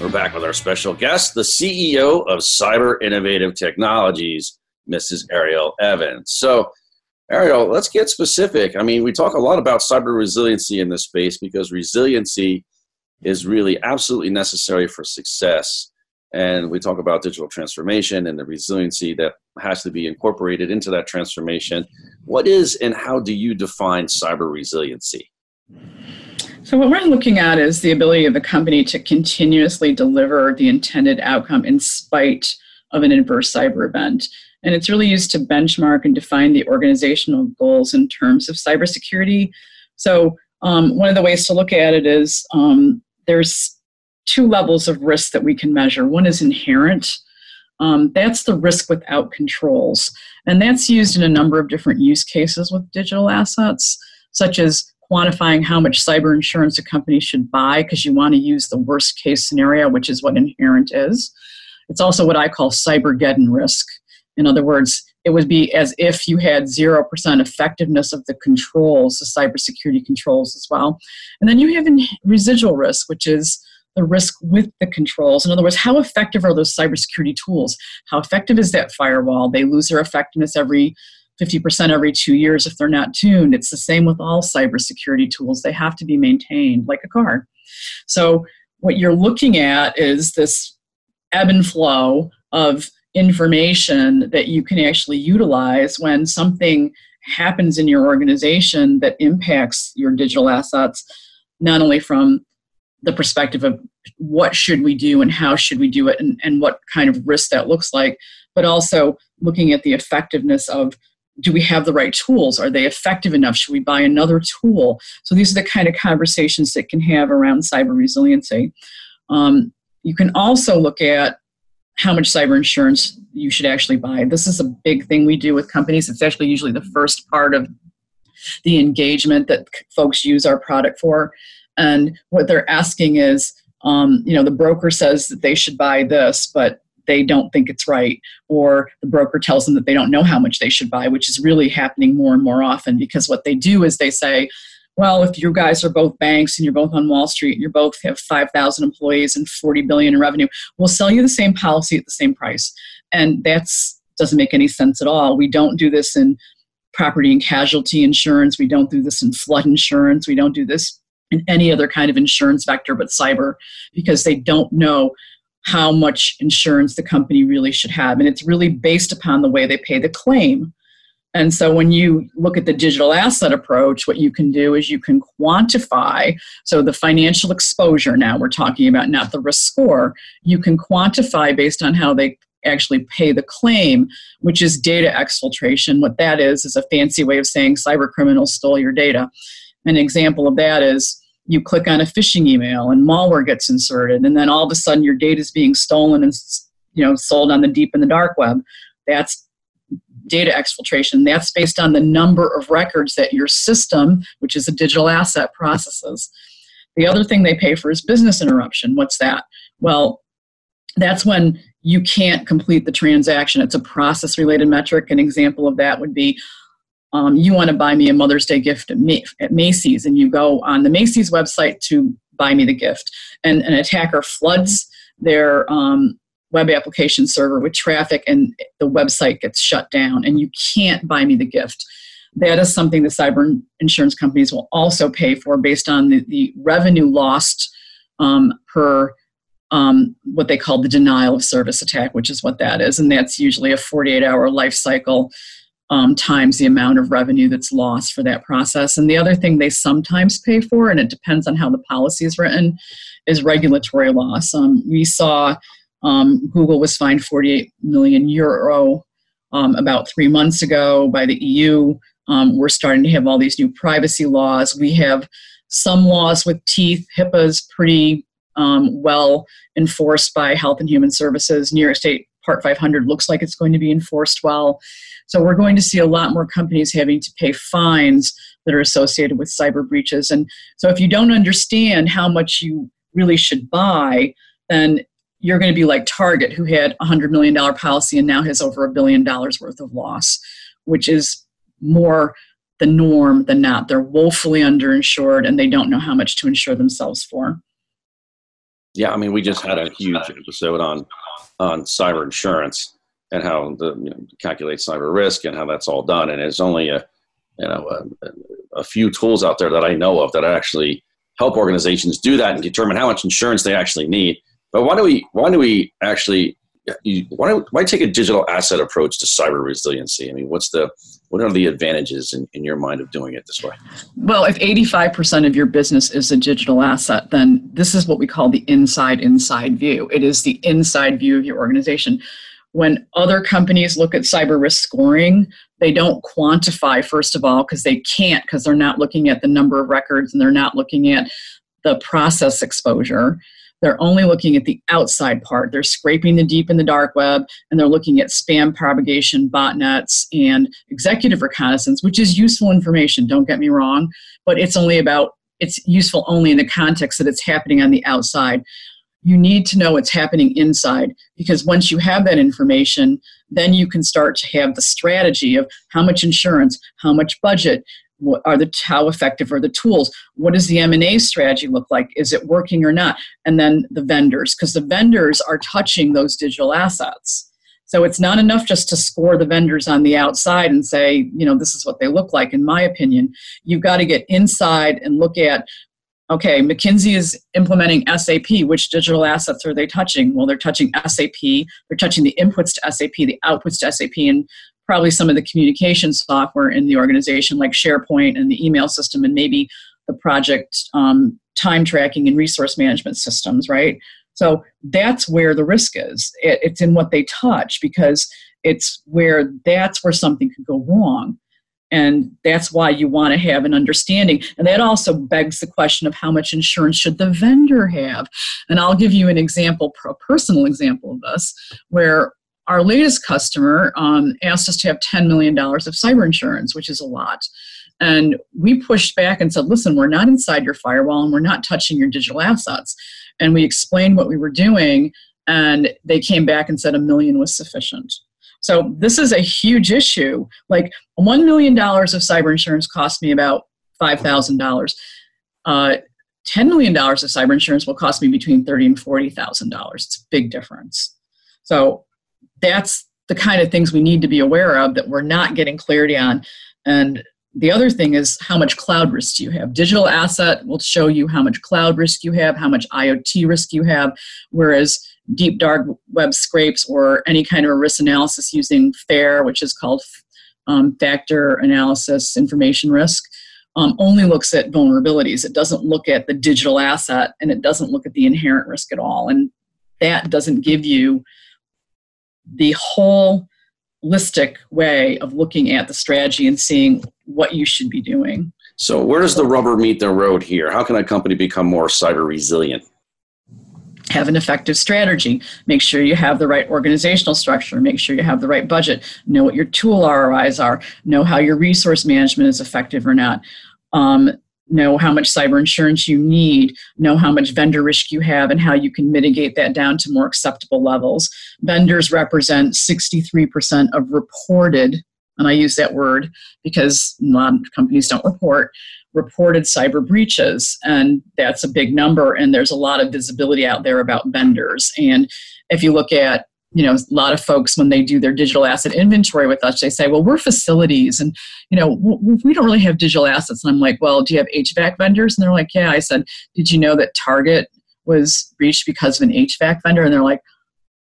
We're back with our special guest, the CEO of Cyber Innovative Technologies, Mrs. Ariel Evans. So, Ariel, let's get specific. I mean, we talk a lot about cyber resiliency in this space because resiliency is really absolutely necessary for success. And we talk about digital transformation and the resiliency that has to be incorporated into that transformation. What is and how do you define cyber resiliency? So, what we're looking at is the ability of the company to continuously deliver the intended outcome in spite of an adverse cyber event. And it's really used to benchmark and define the organizational goals in terms of cybersecurity. So, um, one of the ways to look at it is um, there's two levels of risk that we can measure. One is inherent, um, that's the risk without controls. And that's used in a number of different use cases with digital assets, such as quantifying how much cyber insurance a company should buy because you want to use the worst case scenario, which is what inherent is. It's also what I call cybergeddon risk. In other words, it would be as if you had 0% effectiveness of the controls, the cybersecurity controls as well. And then you have residual risk, which is the risk with the controls. In other words, how effective are those cybersecurity tools? How effective is that firewall? They lose their effectiveness every 50% every two years if they're not tuned. It's the same with all cybersecurity tools. They have to be maintained like a car. So, what you're looking at is this ebb and flow of information that you can actually utilize when something happens in your organization that impacts your digital assets, not only from the perspective of what should we do and how should we do it and, and what kind of risk that looks like, but also looking at the effectiveness of do we have the right tools? Are they effective enough? Should we buy another tool? So these are the kind of conversations that can have around cyber resiliency. Um, you can also look at how much cyber insurance you should actually buy. This is a big thing we do with companies. It's actually usually the first part of the engagement that folks use our product for. And what they're asking is, um, you know, the broker says that they should buy this, but they don't think it's right, or the broker tells them that they don't know how much they should buy, which is really happening more and more often because what they do is they say, well, if you guys are both banks and you're both on Wall Street and you both have 5,000 employees and 40 billion in revenue, we'll sell you the same policy at the same price. And that's doesn't make any sense at all. We don't do this in property and casualty insurance. We don't do this in flood insurance. We don't do this in any other kind of insurance vector but cyber because they don't know how much insurance the company really should have. And it's really based upon the way they pay the claim. And so when you look at the digital asset approach, what you can do is you can quantify. So the financial exposure now we're talking about, not the risk score, you can quantify based on how they actually pay the claim, which is data exfiltration. What that is, is a fancy way of saying cyber criminals stole your data. An example of that is you click on a phishing email and malware gets inserted and then all of a sudden your data is being stolen and you know sold on the deep and the dark web. That's data exfiltration. That's based on the number of records that your system which is a digital asset processes. The other thing they pay for is business interruption. What's that? Well that's when you can't complete the transaction. It's a process related metric. An example of that would be um, you want to buy me a Mother's Day gift at, at Macy's, and you go on the Macy's website to buy me the gift, and an attacker floods their um, web application server with traffic, and the website gets shut down, and you can't buy me the gift. That is something the cyber insurance companies will also pay for based on the, the revenue lost um, per um, what they call the denial of service attack, which is what that is. And that's usually a 48 hour life cycle um, times the amount of revenue that's lost for that process. And the other thing they sometimes pay for, and it depends on how the policy is written, is regulatory loss. Um, we saw um, Google was fined 48 million euro um, about three months ago by the EU. Um, we're starting to have all these new privacy laws. We have some laws with teeth. HIPAA is pretty um, well enforced by Health and Human Services. New York State Part 500 looks like it's going to be enforced well. So we're going to see a lot more companies having to pay fines that are associated with cyber breaches. And so if you don't understand how much you really should buy, then you're going to be like Target, who had a $100 million policy and now has over a billion dollars worth of loss, which is more the norm than not. They're woefully underinsured and they don't know how much to insure themselves for. Yeah, I mean, we just had a huge episode on on cyber insurance and how the you know, calculate cyber risk and how that's all done. And it's only a you know a, a, few tools out there that I know of that actually help organizations do that and determine how much insurance they actually need. But why do we why do we actually why why take a digital asset approach to cyber resiliency? I mean, what's the what are the advantages in, in your mind of doing it this way? Well, if 85% of your business is a digital asset, then this is what we call the inside inside view. It is the inside view of your organization when other companies look at cyber risk scoring, they don't quantify, first of all, because they can't, because they're not looking at the number of records and they're not looking at the process exposure. They're only looking at the outside part. They're scraping the deep in the dark web and they're looking at spam propagation, botnets, and executive reconnaissance, which is useful information, don't get me wrong, but it's only about, it's useful only in the context that it's happening on the outside you need to know what's happening inside because once you have that information, then you can start to have the strategy of how much insurance, how much budget, what are the how effective are the tools? What does the m&a strategy look like? Is it working or not? And then the vendors because the vendors are touching those digital assets. So it's not enough just to score the vendors on the outside and say you know this is what they look like in my opinion. You've got to get inside and look at okay, McKinsey is implementing SAP. Which digital assets are they touching? Well, they're touching SAP, they're touching the inputs to SAP, the outputs to SAP, and probably some of the communication software in the organization, like SharePoint and the email system, and maybe the project um, time tracking and resource management systems, right? So that's where the risk is. It, it's in what they touch because it's where that's where something could go wrong. And that's why you want to have an understanding. And that also begs the question of how much insurance should the vendor have? And I'll give you an example, a personal example of this, where our latest customer um, asked us to have $10 million of cyber insurance, which is a lot. And we pushed back and said, listen, we're not inside your firewall and we're not touching your digital assets. And we explained what we were doing, and they came back and said a million was sufficient. So this is a huge issue. Like $1 million of cyber insurance cost me about $5,000. Uh, $10 million of cyber insurance will cost me between 30 and $40,000. It's a big difference. So that's the kind of things we need to be aware of that we're not getting clarity on. And the other thing is how much cloud risk do you have? Digital asset will show you how much cloud risk you have, how much IoT risk you have, whereas deep dark web scrapes or any kind of a risk analysis using FAIR, which is called um, factor analysis information risk, um, only looks at vulnerabilities. It doesn't look at the digital asset and it doesn't look at the inherent risk at all. And that doesn't give you the whole holistic way of looking at the strategy and seeing what you should be doing. So, where does the rubber meet the road here? How can a company become more cyber resilient? have an effective strategy make sure you have the right organizational structure make sure you have the right budget know what your tool rois are know how your resource management is effective or not um, know how much cyber insurance you need know how much vendor risk you have and how you can mitigate that down to more acceptable levels. Vendors represent 63% of reported and i use that word because a lot of companies don't report reported cyber breaches and that's a big number and there's a lot of visibility out there about vendors. And if you look at you know a lot of folks when they do their digital asset inventory with us they say well we're facilities and you know we don't really have digital assets. And i'm like well do you have hvac vendors? And they're like yeah. I said did you know that target was breached because of an HVAC vendor, and they're like,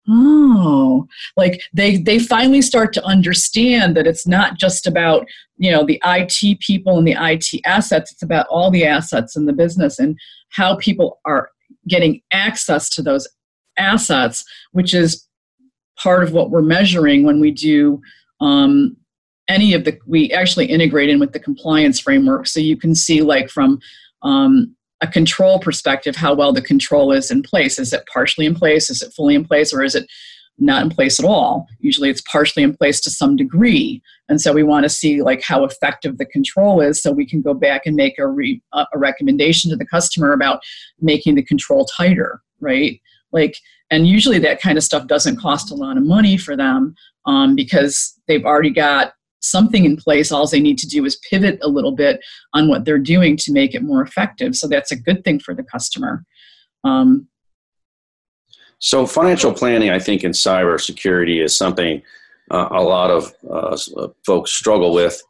oh. Like they they finally start to understand that it's not just about you know the IT people and the IT assets it's about all the assets in the business and how people are getting access to those assets which is part of what we're measuring when we do um, any of the we actually integrate in with the compliance framework so you can see like from um, a control perspective how well the control is in place. Is it partially in place? Is it fully in place? Or is it not in place at all? Usually it's partially in place to some degree. And so we want to see like how effective the control is so we can go back and make a, re, a recommendation to the customer about making the control tighter, right? Like, and usually that kind of stuff doesn't cost a lot of money for them um, because they've already got something in place. All they need to do is pivot a little bit on what they're doing to make it more effective. So that's a good thing for the customer. Um, so financial planning, I think, in cybersecurity is something uh, a lot of uh, folks struggle with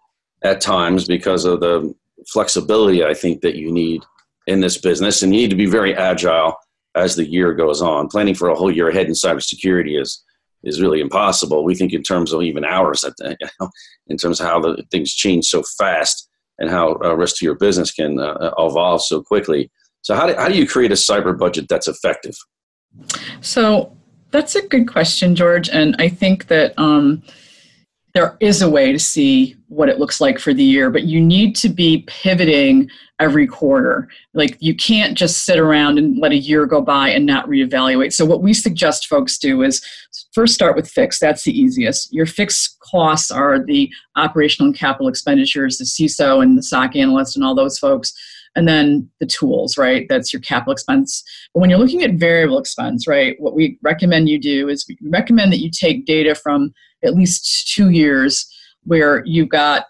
at times because of the flexibility I think that you need in this business, and you need to be very agile as the year goes on. Planning for a whole year ahead in cybersecurity is is really impossible. We think in terms of even hours, you know, in terms of how the things change so fast and how uh, rest of your business can uh, evolve so quickly. So how do, how do you create a cyber budget that's effective? So that's a good question, George, and I think that um, there is a way to see what it looks like for the year, but you need to be pivoting every quarter. Like you can't just sit around and let a year go by and not reevaluate. So what we suggest folks do is first start with fixed. That's the easiest. Your fixed costs are the operational and capital expenditures, the CISO and the SOC analyst and all those folks. And then the tools, right? That's your capital expense. But when you're looking at variable expense, right, what we recommend you do is we recommend that you take data from at least two years where you've got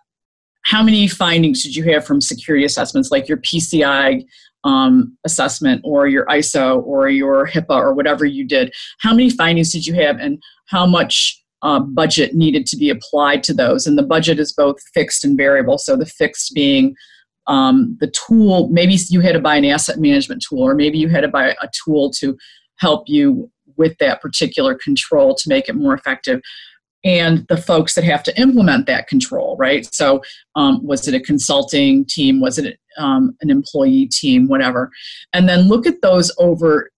how many findings did you have from security assessments like your PCI um, assessment or your ISO or your HIPAA or whatever you did? How many findings did you have and how much uh, budget needed to be applied to those? And the budget is both fixed and variable. So the fixed being um, the tool, maybe you had to buy an asset management tool or maybe you had to buy a tool to help you with that particular control to make it more effective and the folks that have to implement that control, right? So, um, was it a consulting team? Was it um, an employee team? Whatever. And then look at those over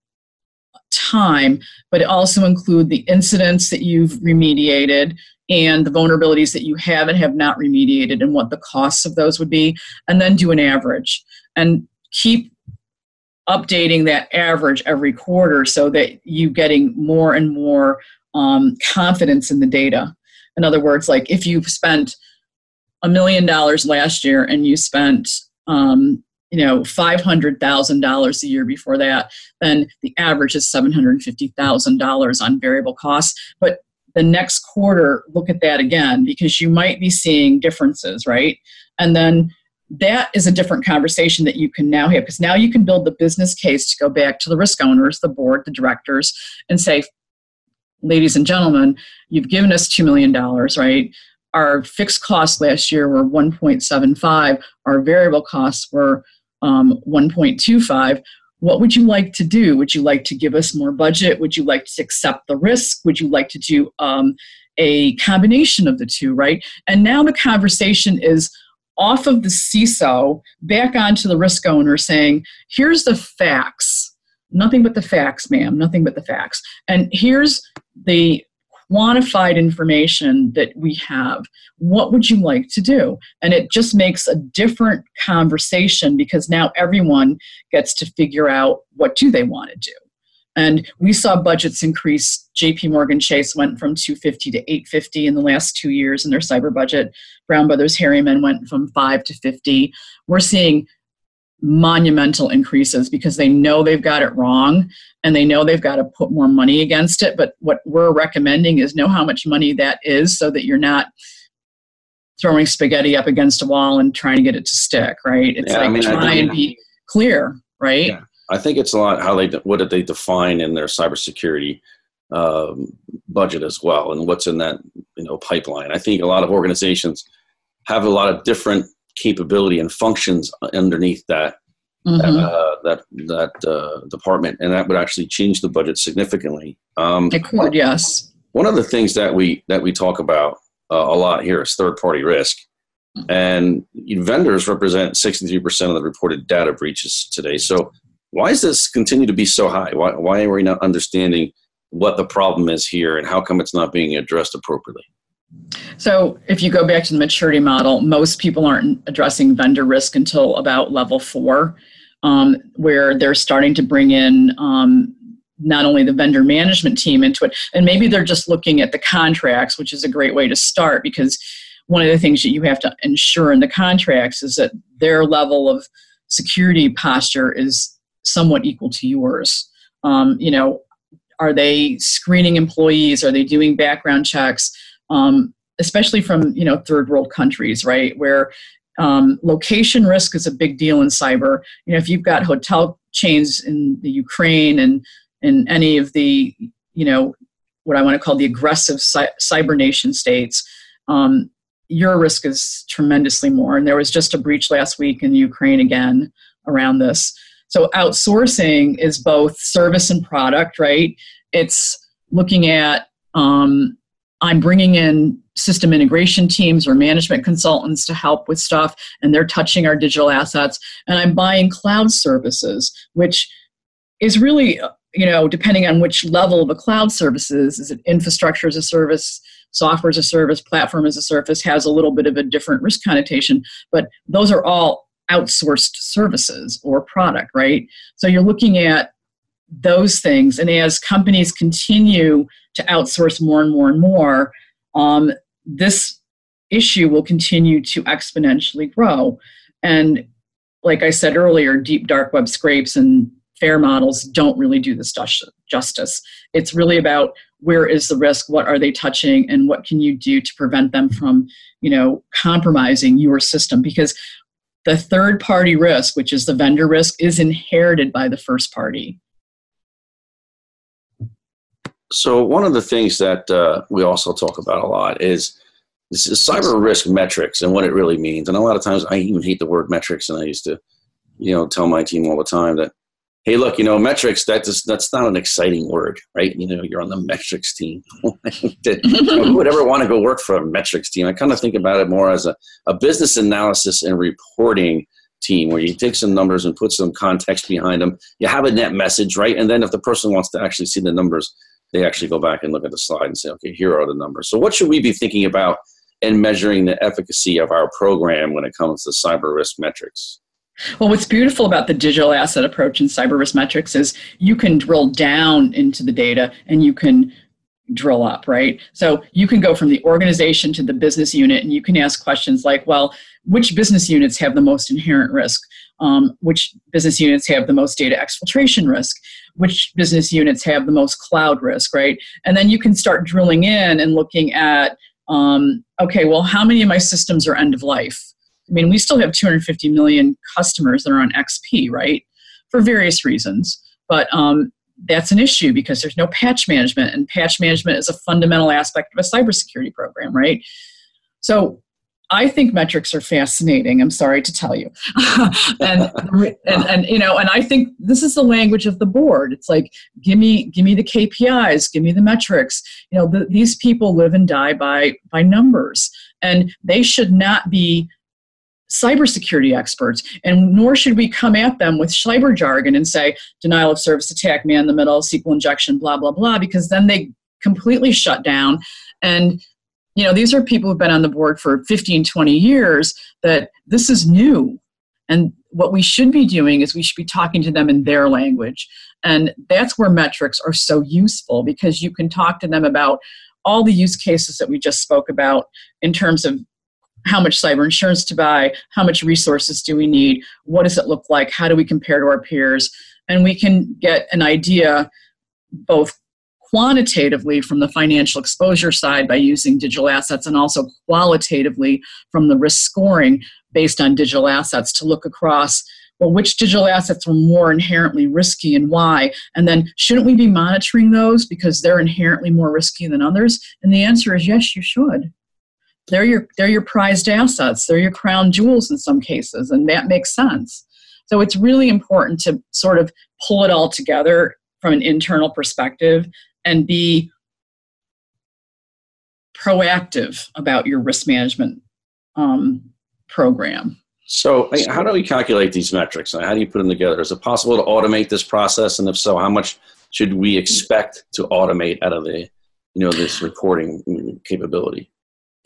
time, but also include the incidents that you've remediated and the vulnerabilities that you have and have not remediated and what the costs of those would be, and then do an average. And keep updating that average every quarter so that you're getting more and more um, confidence in the data. In other words, like if you've spent a million dollars last year and you spent um, you know five hundred thousand dollars a year before that, then the average is seven hundred fifty thousand dollars on variable costs. But the next quarter, look at that again because you might be seeing differences, right? And then that is a different conversation that you can now have because now you can build the business case to go back to the risk owners, the board, the directors, and say, ladies and gentlemen, you've given us $2 million, right? Our fixed costs last year were 1.75, our variable costs were um, 1.25. What would you like to do? Would you like to give us more budget? Would you like to accept the risk? Would you like to do um, a combination of the two, right? And now the conversation is off of the CISO back onto the risk owner saying, here's the facts Nothing but the facts, ma'am, nothing but the facts. And here's the quantified information that we have. What would you like to do? And it just makes a different conversation because now everyone gets to figure out what do they want to do. And we saw budgets increase. JP Morgan Chase went from 250 to 850 in the last two years in their cyber budget. Brown Brothers Harriman went from 5 to 50. We're seeing monumental increases because they know they've got it wrong and they know they've got to put more money against it. But what we're recommending is know how much money that is so that you're not throwing spaghetti up against a wall and trying to get it to stick, right? It's yeah, like I mean, try and be clear, right? Yeah. I think it's a lot how they what did they define in their cybersecurity um, budget as well, and what's in that you know pipeline. I think a lot of organizations have a lot of different capability and functions underneath that mm-hmm. uh, that that uh, department, and that would actually change the budget significantly. Um, it could, yes. One of the things that we that we talk about uh, a lot here is third party risk, mm-hmm. and vendors represent sixty three percent of the reported data breaches today. So, why does this continue to be so high? Why why are we not understanding what the problem is here, and how come it's not being addressed appropriately? So, if you go back to the maturity model, most people aren't addressing vendor risk until about level four, um, where they're starting to bring in um, not only the vendor management team into it, and maybe they're just looking at the contracts, which is a great way to start because one of the things that you have to ensure in the contracts is that their level of security posture is somewhat equal to yours. Um, you know, are they screening employees? Are they doing background checks? Um, especially from you know third world countries, right, where um, location risk is a big deal in cyber. You know, if you've got hotel chains in the Ukraine and in any of the you know what I want to call the aggressive cyber nation states, um, your risk is tremendously more. And there was just a breach last week in Ukraine again around this. So outsourcing is both service and product, right? It's looking at um, I'm bringing in system integration teams or management consultants to help with stuff, and they're touching our digital assets. And I'm buying cloud services, which is really, you know, depending on which level of a cloud services, is it infrastructure as a service, software as a service, platform as a service, has a little bit of a different risk connotation, but those are all outsourced services or product, right? So you're looking at those things. And as companies continue to outsource more and more and more, um, this issue will continue to exponentially grow. And like I said earlier, deep dark web scrapes and FAIR models don't really do this justice. It's really about where is the risk, what are they touching, and what can you do to prevent them from, you know, compromising your system. Because the third party risk, which is the vendor risk, is inherited by the first party. So one of the things that uh, we also talk about a lot is, is cyber risk metrics and what it really means. And a lot of times I even hate the word metrics, and I used to, you know, tell my team all the time that, hey, look, you know, metrics that just, that's not an exciting word, right? You know, you're on the metrics team. Who would ever want to go work for a metrics team? I kind of think about it more as a, a business analysis and reporting team where you take some numbers and put some context behind them. You have a net message, right? And then if the person wants to actually see the numbers, they actually go back and look at the slide and say, okay, here are the numbers. So, what should we be thinking about in measuring the efficacy of our program when it comes to cyber risk metrics? Well, what's beautiful about the digital asset approach in cyber risk metrics is you can drill down into the data and you can drill up, right? So you can go from the organization to the business unit and you can ask questions like, well, which business units have the most inherent risk? Um, which business units have the most data exfiltration risk? Which business units have the most cloud risk, right? And then you can start drilling in and looking at, um, okay, well, how many of my systems are end of life? I mean, we still have 250 million customers that are on XP, right? For various reasons. But um, that's an issue because there's no patch management, and patch management is a fundamental aspect of a cybersecurity program, right? So I think metrics are fascinating. I'm sorry to tell you, and, and and you know, and I think this is the language of the board. It's like, give me give me the KPIs, give me the metrics. You know, the, these people live and die by by numbers, and they should not be cybersecurity experts, and nor should we come at them with cyber jargon and say denial of service attack, man in the middle, SQL injection, blah blah blah, because then they completely shut down and you know these are people who've been on the board for 15 20 years that this is new. And what we should be doing is we should be talking to them in their language. And that's where metrics are so useful because you can talk to them about all the use cases that we just spoke about in terms of how much cyber insurance to buy how much resources do we need what does it look like how do we compare to our peers? And we can get an idea both quantitatively from the financial exposure side by using digital assets and also qualitatively from the risk scoring based on digital assets to look across well which digital assets are more inherently risky and why? And then shouldn't we be monitoring those because they're inherently more risky than others? And the answer is yes you should. They're your they're your prized assets. They're your crown jewels in some cases and that makes sense. So it's really important to sort of pull it all together from an internal perspective and be proactive about your risk management um, program. So, how do we calculate these metrics? and How do you put them together? Is it possible to automate this process? And if so, how much should we expect to automate out of the, you know, this reporting capability?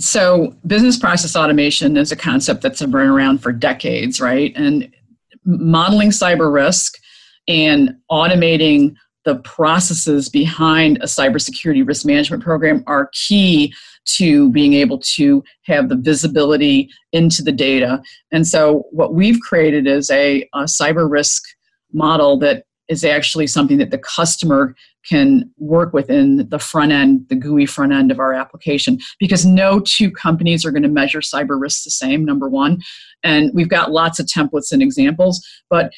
So, business process automation is a concept that's been around for decades, right? And modeling cyber risk and automating the processes behind a cybersecurity risk management program are key to being able to have the visibility into the data. And so, what we've created is a, a cyber risk model that is actually something that the customer can work within the front end, the GUI front end of our application, because no two companies are going to measure cyber risks the same, number one. And we've got lots of templates and examples, but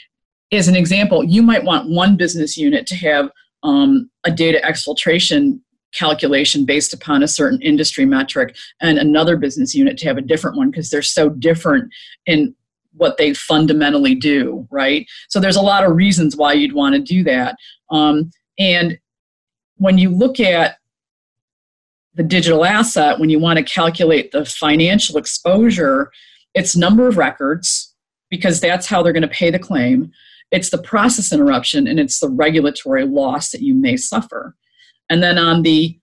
as an example, you might want one business unit to have um, a data exfiltration calculation based upon a certain industry metric and another business unit to have a different one because they're so different in what they fundamentally do right? So there's a lot of reasons why you'd want to do that. Um, and when you look at the digital asset when you want to calculate the financial exposure it's number of records because that's how they're going to pay the claim it's the process interruption and it's the regulatory loss that you may suffer and then on the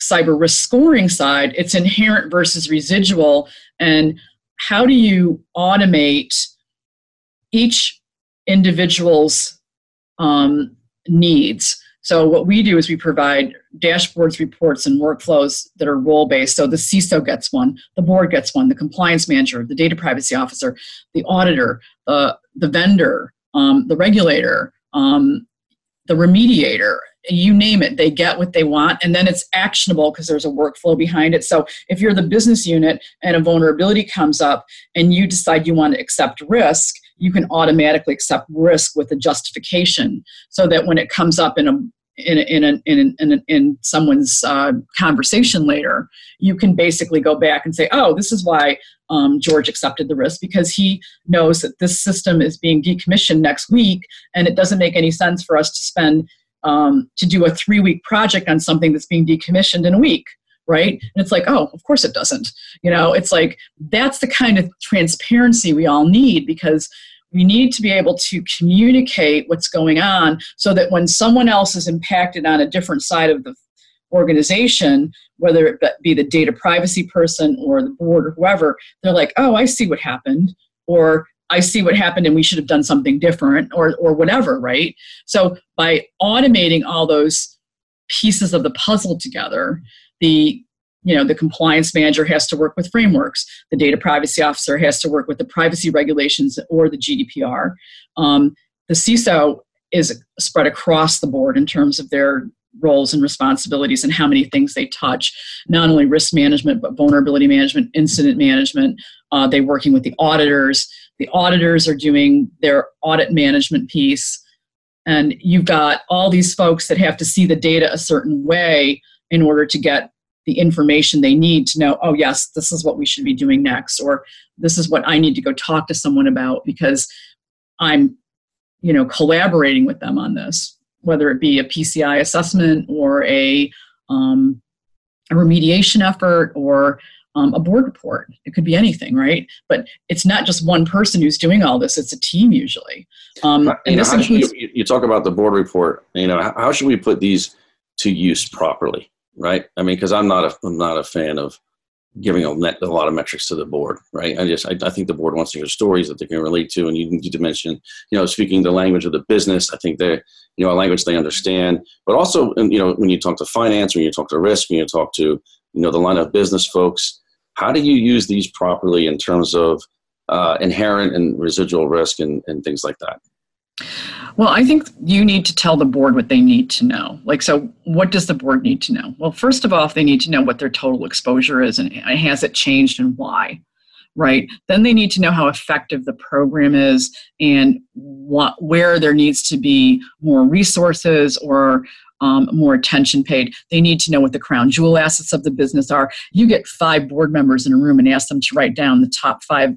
cyber risk scoring side, it's inherent versus residual. And how do you automate each individual's um, needs? So, what we do is we provide dashboards, reports, and workflows that are role based. So, the CISO gets one, the board gets one, the compliance manager, the data privacy officer, the auditor, uh, the vendor, um, the regulator, um, the remediator you name it they get what they want and then it's actionable because there's a workflow behind it. So if you're the business unit and a vulnerability comes up and you decide you want to accept risk you can automatically accept risk with a justification so that when it comes up in a in in in in, in, in someone's uh, conversation later, you can basically go back and say, "Oh, this is why um, George accepted the risk because he knows that this system is being decommissioned next week, and it doesn't make any sense for us to spend um, to do a three week project on something that's being decommissioned in a week right? And it's like oh of course it doesn't. You know it's like that's the kind of transparency we all need because we need to be able to communicate what's going on so that when someone else is impacted on a different side of the organization whether it be the data privacy person or the board or whoever they're like oh i see what happened or I see what happened and we should have done something different or or whatever, right? So by automating all those pieces of the puzzle together, the you know the compliance manager has to work with frameworks. The data privacy officer has to work with the privacy regulations or the gdpr um, the ciso is spread across the board in terms of their roles and responsibilities and how many things they touch not only risk management but vulnerability management incident management. Uh, they working with the auditors. The auditors are doing their audit management piece. And you've got all these folks that have to see the data a certain way in order to get the information they need to know oh yes this is what we should be doing next or this is what i need to go talk to someone about because i'm you know collaborating with them on this whether it be a pci assessment or a um, a remediation effort or um, a board report. It could be anything, right? But it's not just one person who's doing all this; it's a team usually. Um, and this includes- you, you, talk about the board report. You know, how, how should we put these to use properly, right? I mean, because I'm not a I'm not a fan of giving a, net, a lot of metrics to the board, right? I just I, I, think the board wants to hear stories that they can relate to, and you need to mention, you know, speaking the language of the business. I think they, you know, a language they understand, but also, you know, when you talk to finance, when you talk to risk, when you talk to, you know, the line of business folks, how do you use these properly in terms of uh, inherent and residual risk and, and things like that? Well, I think you need to tell the board what they need to know. Like, so what does the board need to know? Well, first of all, they need to know what their total exposure is and has it changed and why, right? Then they need to know how effective the program is and what, where there needs to be more resources or um, more attention paid. They need to know what the crown jewel assets of the business are. You get five board members in a room and ask them to write down the top five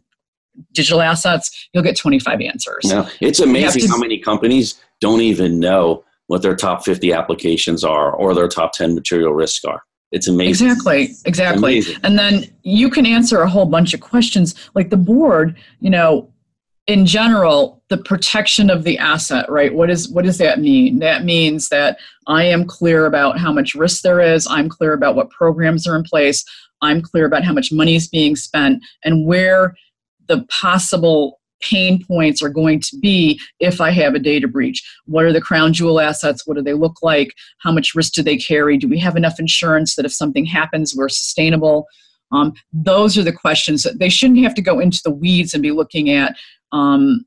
digital assets, you'll get 25 answers. No, it's amazing to, how many companies don't even know what their top 50 applications are or their top 10 material risks are. It's amazing. Exactly, exactly. Amazing. And then you can answer a whole bunch of questions. Like the board, you know, in general, the protection of the asset, right? What is what does that mean? That means that I am clear about how much risk there is. I'm clear about what programs are in place. I'm clear about how much money is being spent and where the possible pain points are going to be if I have a data breach. What are the crown jewel assets? What do they look like? How much risk do they carry? Do we have enough insurance that if something happens, we're sustainable? Um, those are the questions that they shouldn't have to go into the weeds and be looking at um,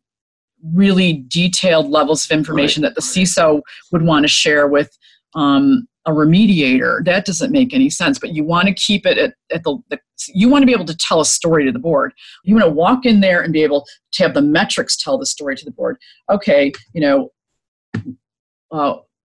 really detailed levels of information right. that the CISO would want to share with um, a remediator. That doesn't make any sense. But you want to keep it at, at the, the, you want to be able to tell a story to the board. You want to walk in there and be able to have the metrics tell the story to the board. Okay, you know, uh,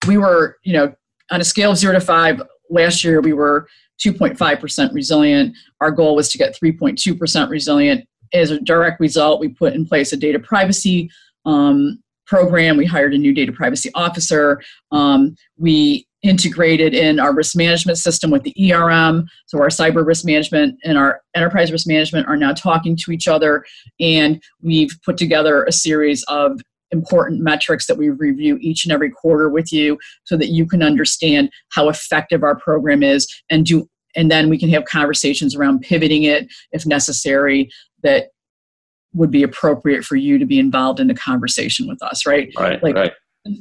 we were, you know, on a scale of zero to five, last year we were 2.5% resilient. Our goal was to get 3.2% resilient. As a direct result, we put in place a data privacy um, program. We hired a new data privacy officer. Um, we integrated in our risk management system with the ERM. So our cyber risk management and our enterprise risk management are now talking to each other, and we've put together a series of important metrics that we review each and every quarter with you so that you can understand how effective our program is and do and then we can have conversations around pivoting it if necessary that would be appropriate for you to be involved in a conversation with us right right like right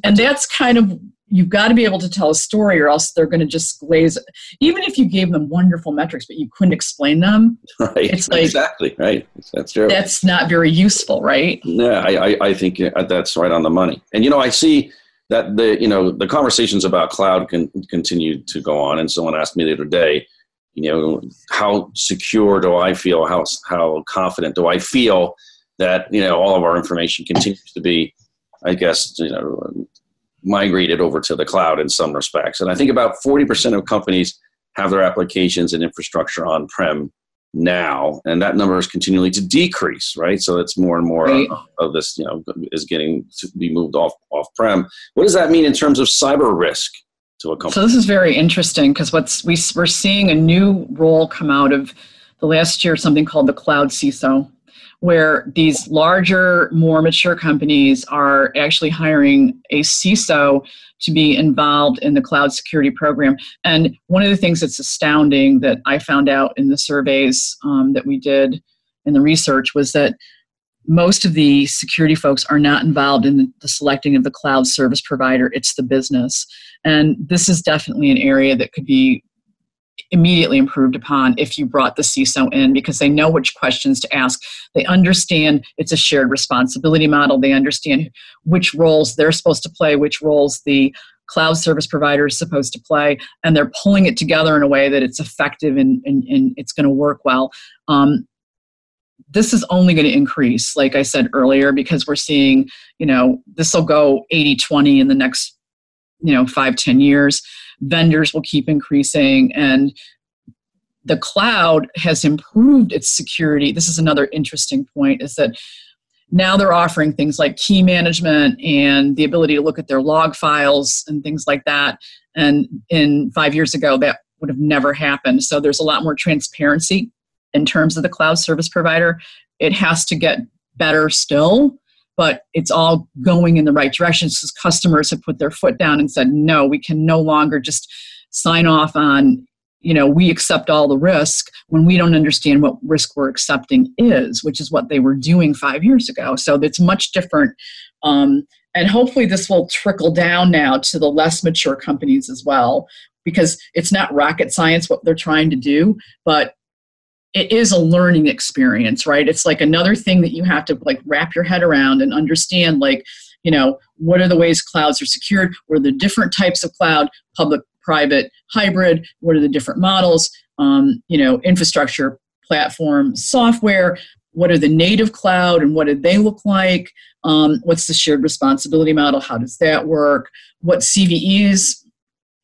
and that's kind of you've got to be able to tell a story or else they're going to just glaze it. even if you gave them wonderful metrics but you couldn't explain them right it's like exactly right that's true that's not very useful right yeah i, I think that's right on the money and you know i see that the you know the conversations about cloud can continue to go on and someone asked me the other day you know how secure do i feel how how confident do i feel that you know all of our information continues to be i guess you know migrated over to the cloud in some respects. And I think about 40% of companies have their applications and infrastructure on prem now, and that number is continually to decrease, right? So it's more and more right. of, of, this, you know, is getting to be moved off off prem. What does that mean in terms of cyber risk to a company? So this is very interesting because what's we, we're seeing a new role come out of the last year, something called the cloud CISO where these larger, more mature companies are actually hiring a CISO to be involved in the cloud security program. And one of the things that's astounding that I found out in the surveys um, that we did in the research was that most of the security folks are not involved in the selecting of the cloud service provider, it's the business. And this is definitely an area that could be immediately improved upon if you brought the CISO in because they know which questions to ask. They understand it's a shared responsibility model. They understand which roles they're supposed to play, which roles the cloud service provider is supposed to play, and they're pulling it together in a way that it's effective and, and, and it's going to work well. Um, this is only going to increase, like I said earlier, because we're seeing, you know, this will go 80 20 in the next, you know, five ten years vendors will keep increasing and the cloud has improved its security. This is another interesting point is that now they're offering things like key management and the ability to look at their log files and things like that. And in five years ago that would have never happened. So there's a lot more transparency in terms of the cloud service provider. It has to get better still but it's all going in the right direction. Because customers have put their foot down and said, no, we can no longer just sign off on you know we accept all the risk when we don't understand what risk we're accepting is which is what they were doing five years ago. So it's much different um, and hopefully this will trickle down now to the less mature companies as well because it's not rocket science what they're trying to do but it is a learning experience right? It's like another thing that you have to like wrap your head around and understand like you know what are the ways clouds are secured? What are the different types of cloud? Public private hybrid? What are the different models? Um, you know infrastructure platform software? What are the native cloud and what do they look like? Um, what's the shared responsibility model? How does that work? What cves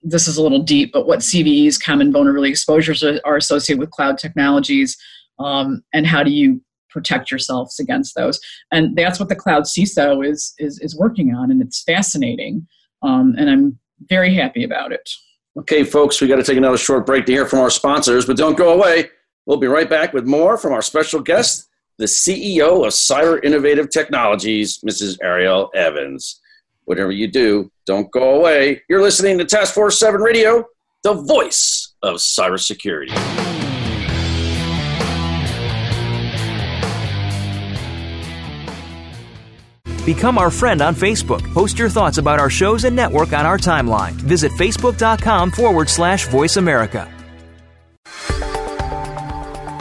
this is a little deep, but what CVEs, common vulnerability exposures, are, are associated with cloud technologies, um, and how do you protect yourselves against those. And that's what the cloud CISO is is is working on, and it's fascinating. Um, and I'm very happy about it. Okay, folks, we got to take another short break to hear from our sponsors, but don't go away. We'll be right back with more from our special guest, the CEO of Cyber Innovative Technologies, Mrs. Ariel Evans. Whatever you do, don't go away. You're listening to Task Force 7 Radio, the voice of cybersecurity. Become our friend on Facebook. Post your thoughts about our shows and network on our timeline. Visit facebook.com forward slash voice America.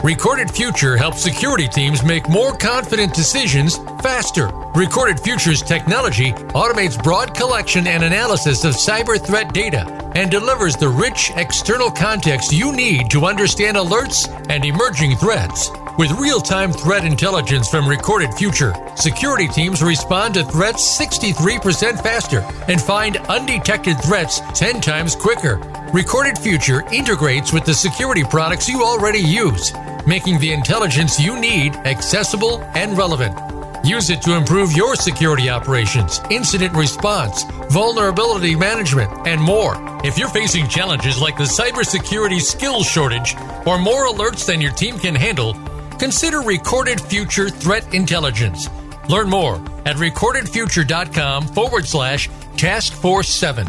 Recorded Future helps security teams make more confident decisions faster. Recorded Future's technology automates broad collection and analysis of cyber threat data and delivers the rich external context you need to understand alerts and emerging threats. With real time threat intelligence from Recorded Future, security teams respond to threats 63% faster and find undetected threats 10 times quicker. Recorded Future integrates with the security products you already use, making the intelligence you need accessible and relevant. Use it to improve your security operations, incident response, vulnerability management, and more. If you're facing challenges like the cybersecurity skills shortage or more alerts than your team can handle, consider Recorded Future Threat Intelligence. Learn more at recordedfuture.com forward slash task force 7.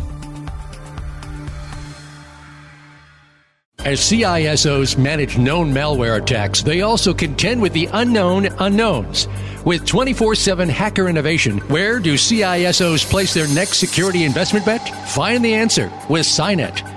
As CISOs manage known malware attacks, they also contend with the unknown unknowns. With 24 7 hacker innovation, where do CISOs place their next security investment bet? Find the answer with SINET.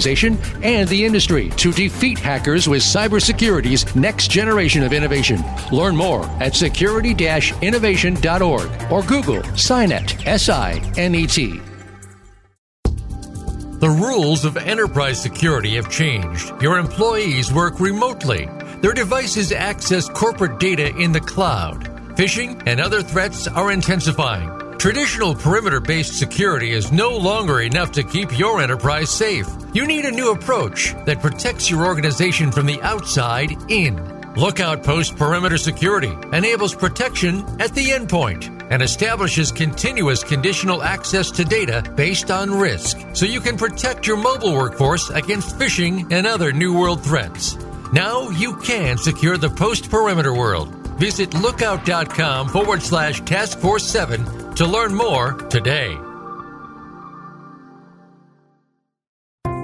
and the industry to defeat hackers with cybersecurity's next generation of innovation. Learn more at security innovation.org or Google SINET, S I N E T. The rules of enterprise security have changed. Your employees work remotely. Their devices access corporate data in the cloud. Phishing and other threats are intensifying. Traditional perimeter based security is no longer enough to keep your enterprise safe. You need a new approach that protects your organization from the outside in. Lookout Post Perimeter Security enables protection at the endpoint and establishes continuous conditional access to data based on risk so you can protect your mobile workforce against phishing and other New World threats. Now you can secure the post perimeter world. Visit lookout.com forward slash task force 7 to learn more today.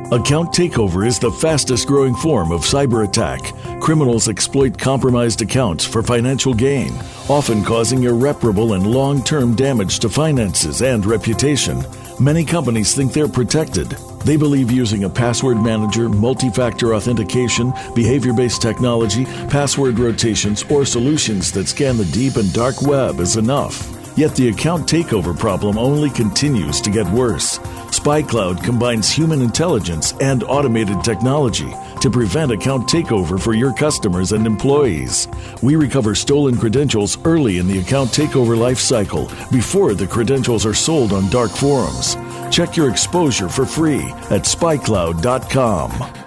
Account takeover is the fastest growing form of cyber attack. Criminals exploit compromised accounts for financial gain, often causing irreparable and long term damage to finances and reputation. Many companies think they're protected. They believe using a password manager, multi factor authentication, behavior based technology, password rotations, or solutions that scan the deep and dark web is enough. Yet the account takeover problem only continues to get worse. SpyCloud combines human intelligence and automated technology to prevent account takeover for your customers and employees. We recover stolen credentials early in the account takeover life cycle before the credentials are sold on dark forums. Check your exposure for free at spycloud.com.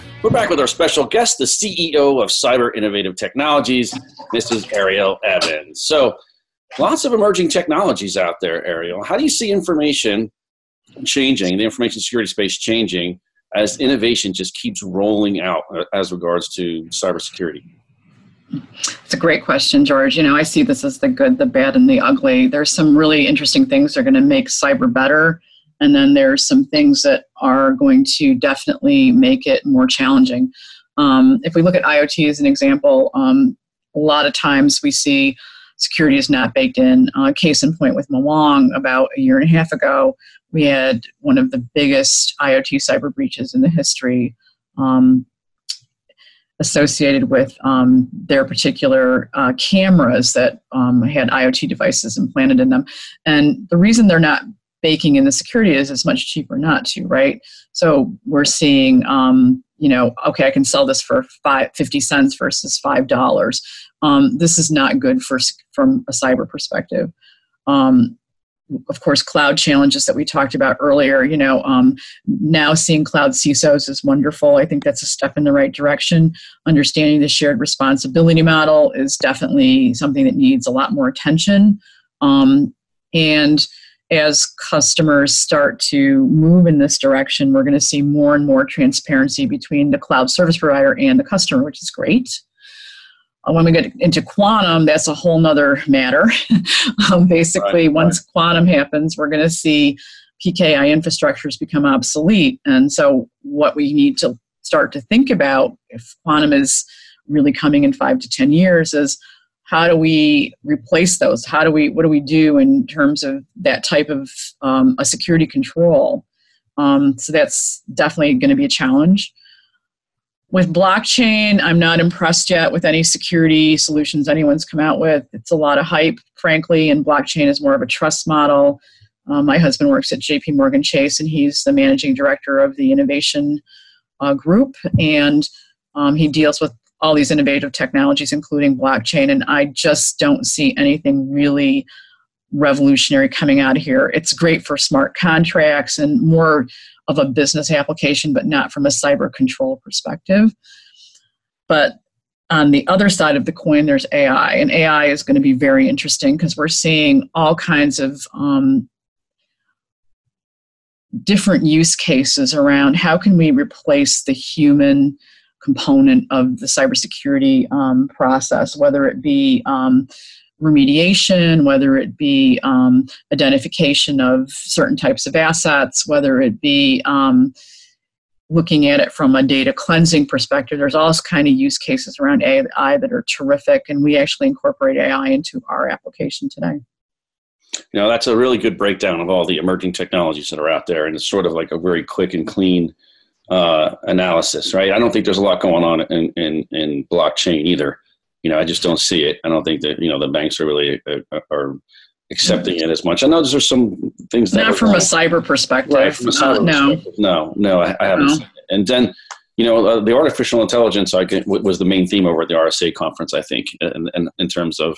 We're back with our special guest, the CEO of Cyber Innovative Technologies, Mrs. Ariel Evans. So, lots of emerging technologies out there, Ariel. How do you see information changing, the information security space changing as innovation just keeps rolling out uh, as regards to cybersecurity? It's a great question, George. You know, I see this as the good, the bad, and the ugly. There's some really interesting things that are going to make cyber better, and then there's some things that are going to definitely make it more challenging. Um, if we look at IoT as an example, um, a lot of times we see security is not baked in. Uh, case in point with Mawang, about a year and a half ago, we had one of the biggest IoT cyber breaches in the history um, associated with um, their particular uh, cameras that um, had IoT devices implanted in them. And the reason they're not baking in the security is it's much cheaper not to, right? So we're seeing, um, you know, okay, I can sell this for five, 50 cents versus $5. Um, this is not good for, from a cyber perspective. Um, of course, cloud challenges that we talked about earlier. You know, um, now seeing cloud CISOs is wonderful. I think that's a step in the right direction. Understanding the shared responsibility model is definitely something that needs a lot more attention. Um, and as customers start to move in this direction, we're going to see more and more transparency between the cloud service provider and the customer, which is great. Uh, when we get into quantum, that's a whole nother matter. um, basically, right, once right. quantum happens, we're going to see PKI infrastructures become obsolete. And so, what we need to start to think about if quantum is really coming in five to 10 years is how do we replace those? How do we, what do we do in terms of that type of um, a security control? Um, so, that's definitely going to be a challenge. With blockchain, I'm not impressed yet with any security solutions anyone's come out with. It's a lot of hype, frankly, and blockchain is more of a trust model. Um, my husband works at JP Morgan Chase, and he's the managing director of the innovation uh, group, and um, he deals with all these innovative technologies, including blockchain. And I just don't see anything really revolutionary coming out of here. It's great for smart contracts and more of a business application, but not from a cyber control perspective. But on the other side of the coin, there's AI, and AI is going to be very interesting because we're seeing all kinds of um, different use cases around how can we replace the human component of the cybersecurity um, process, whether it be um, remediation, whether it be um, identification of certain types of assets, whether it be um, looking at it from a data cleansing perspective. There's all kind of use cases around AI that are terrific, and we actually incorporate AI into our application today. You know, that's a really good breakdown of all the emerging technologies that are out there, and it's sort of like a very quick and clean uh, analysis, right? I don't think there's a lot going on in, in, in blockchain either you know, I just don't see it. I don't think that you know the banks are really uh, are accepting it as much. I know there's some things that not from a cyber perspective. Right, from a cyber uh, no. perspective. No, no, I, I haven't. No. And then, you know, uh, the artificial intelligence I can, was the main theme over at the RSA conference. I think, and in, in, in terms of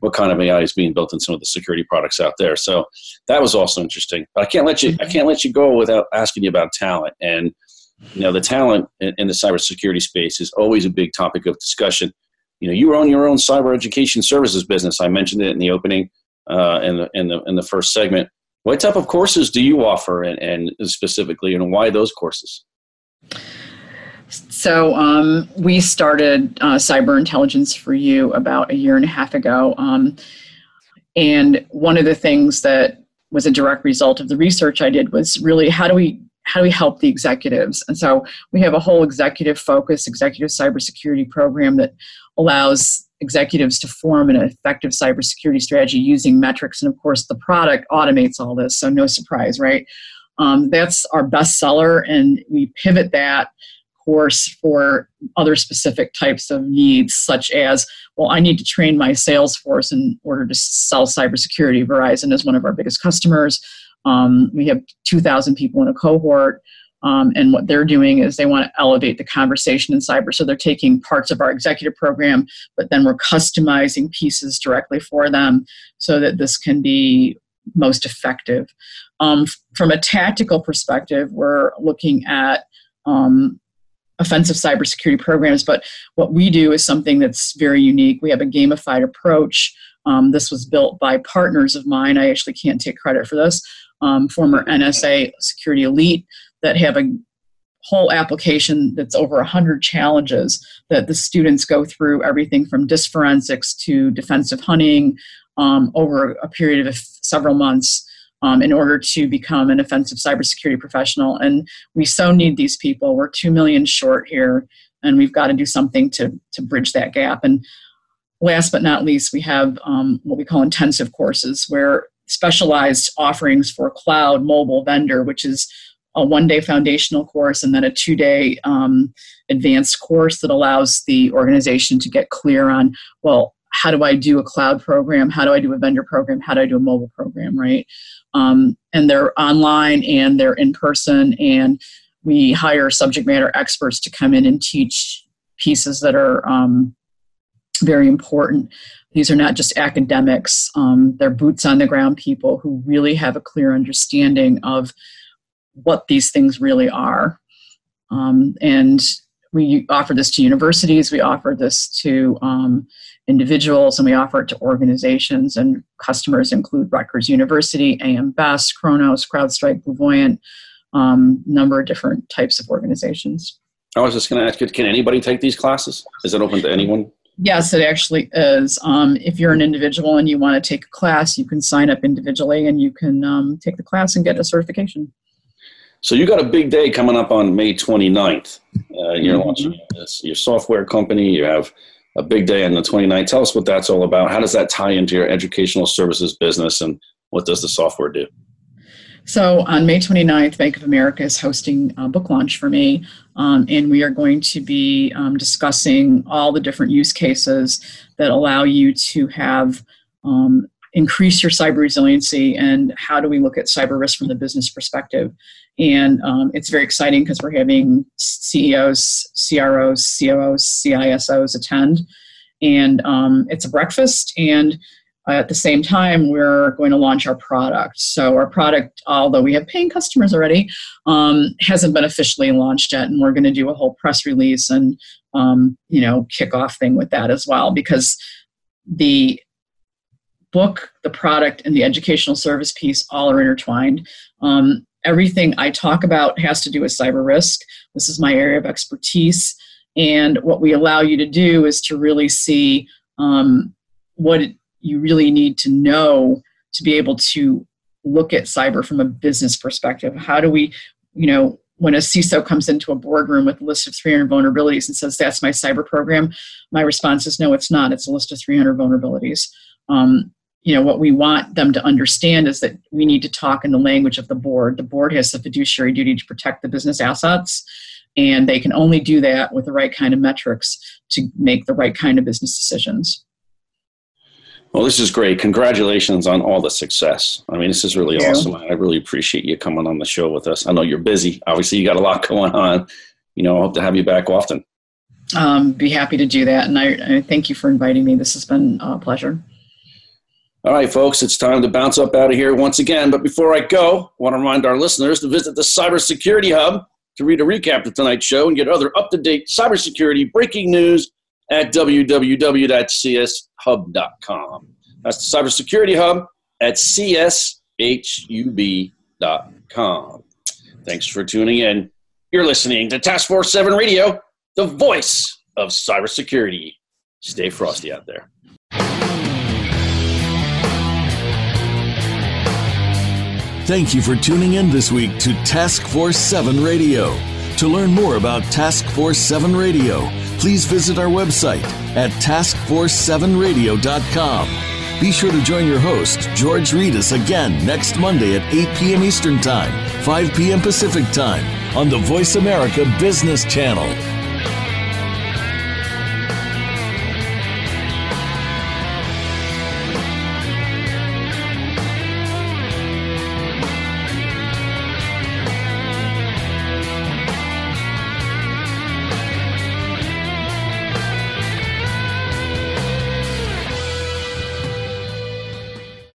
what kind of AI is being built in some of the security products out there. So that was also interesting. But I can't let you I can't let you go without asking you about talent. And you know, the talent in, in the cybersecurity space is always a big topic of discussion you know, you own your own cyber education services business. I mentioned it in the opening, uh, in the in the in the first segment. What type of courses do you offer, and, and specifically, and why those courses? So um, we started uh, Cyber Intelligence for You about a year and a half ago, um, and one of the things that was a direct result of the research I did was really how do we how do we help the executives? And so we have a whole executive focus, executive cybersecurity program that allows executives to form an effective cybersecurity strategy using metrics. And of course, the product automates all this, so no surprise, right? Um, that's our best seller, and we pivot that course for other specific types of needs, such as, well, I need to train my sales force in order to sell cybersecurity. Verizon is one of our biggest customers. Um, we have 2,000 people in a cohort. Um, and what they're doing is they want to elevate the conversation in cyber. So they're taking parts of our executive program, but then we're customizing pieces directly for them so that this can be most effective. Um, from a tactical perspective, we're looking at um, offensive cybersecurity programs, but what we do is something that's very unique. We have a gamified approach. Um, this was built by partners of mine. I actually can't take credit for this. Um, former NSA security elite that have a whole application that's over 100 challenges that the students go through everything from disk forensics to defensive hunting um, over a period of several months um, in order to become an offensive cybersecurity professional. And we so need these people. We're 2 million short here, and we've got to do something to, to bridge that gap. And last but not least, we have um, what we call intensive courses, where specialized offerings for cloud mobile vendor, which is a one day foundational course and then a two day um, advanced course that allows the organization to get clear on, well, how do I do a cloud program? How do I do a vendor program? How do I do a mobile program, right? Um, and they're online and they're in person, and we hire subject matter experts to come in and teach pieces that are um, very important. These are not just academics, um, they're boots on the ground people who really have a clear understanding of what these things really are. Um, and we offer this to universities, we offer this to um, individuals, and we offer it to organizations. And customers include Rutgers University, AM Best, Kronos, CrowdStrike, BlueVoyant, um, number of different types of organizations. I was just going to ask you, can anybody take these classes? Is it open to anyone? Yes, it actually is. Um, if you're an individual and you want to take a class, you can sign up individually and you can um, take the class and get a certification. So you got a big day coming up on May 29th. Uh, you're mm-hmm. launching this, your software company. You have a big day on the 29th. Tell us what that's all about. How does that tie into your educational services business and what does the software do? So on May 29th, Bank of America is hosting a book launch for me, um, and we are going to be um, discussing all the different use cases that allow you to have um, increase your cyber resiliency and how do we look at cyber risk from the business perspective. And um, it's very exciting because we're having CEOs, CROs, COOs, CISOs attend. And um, it's a breakfast. And at the same time, we're going to launch our product. So, our product, although we have paying customers already, um, hasn't been officially launched yet. And we're going to do a whole press release and, um, you know, kickoff thing with that as well because the book, the product, and the educational service piece all are intertwined. Um, everything I talk about has to do with cyber risk. This is my area of expertise. And what we allow you to do is to really see um, what you really need to know to be able to look at cyber from a business perspective. How do we, you know, when a CISO comes into a boardroom with a list of 300 vulnerabilities and says, That's my cyber program, my response is, No, it's not. It's a list of 300 vulnerabilities. Um, you know what we want them to understand is that we need to talk in the language of the board the board has the fiduciary duty to protect the business assets and they can only do that with the right kind of metrics to make the right kind of business decisions well this is great. Congratulations on all the success. I mean this is really awesome i really appreciate you coming on the show with us. I know you're busy. Obviously you got a lot going on. You know i hope to have you back often. Um, be happy to do that and I, I thank you for inviting me. This has been a pleasure. All right, folks, it's time to bounce up out of here once again. But before I go, I want to remind our listeners to visit the Cybersecurity Hub to read a recap of tonight's show and get other up to date cybersecurity breaking news at www.cshub.com. That's the Cybersecurity Hub at cshub.com. Thanks for tuning in. You're listening to Task Force 7 Radio, the voice of cybersecurity. Stay frosty out there. Thank you for tuning in this week to Task Force 7 Radio. To learn more about Task Force 7 Radio, please visit our website at taskforce7radio.com. Be sure to join your host, George Rettas, again next Monday at 8 p.m. Eastern Time, 5 p.m. Pacific Time on the Voice America Business Channel.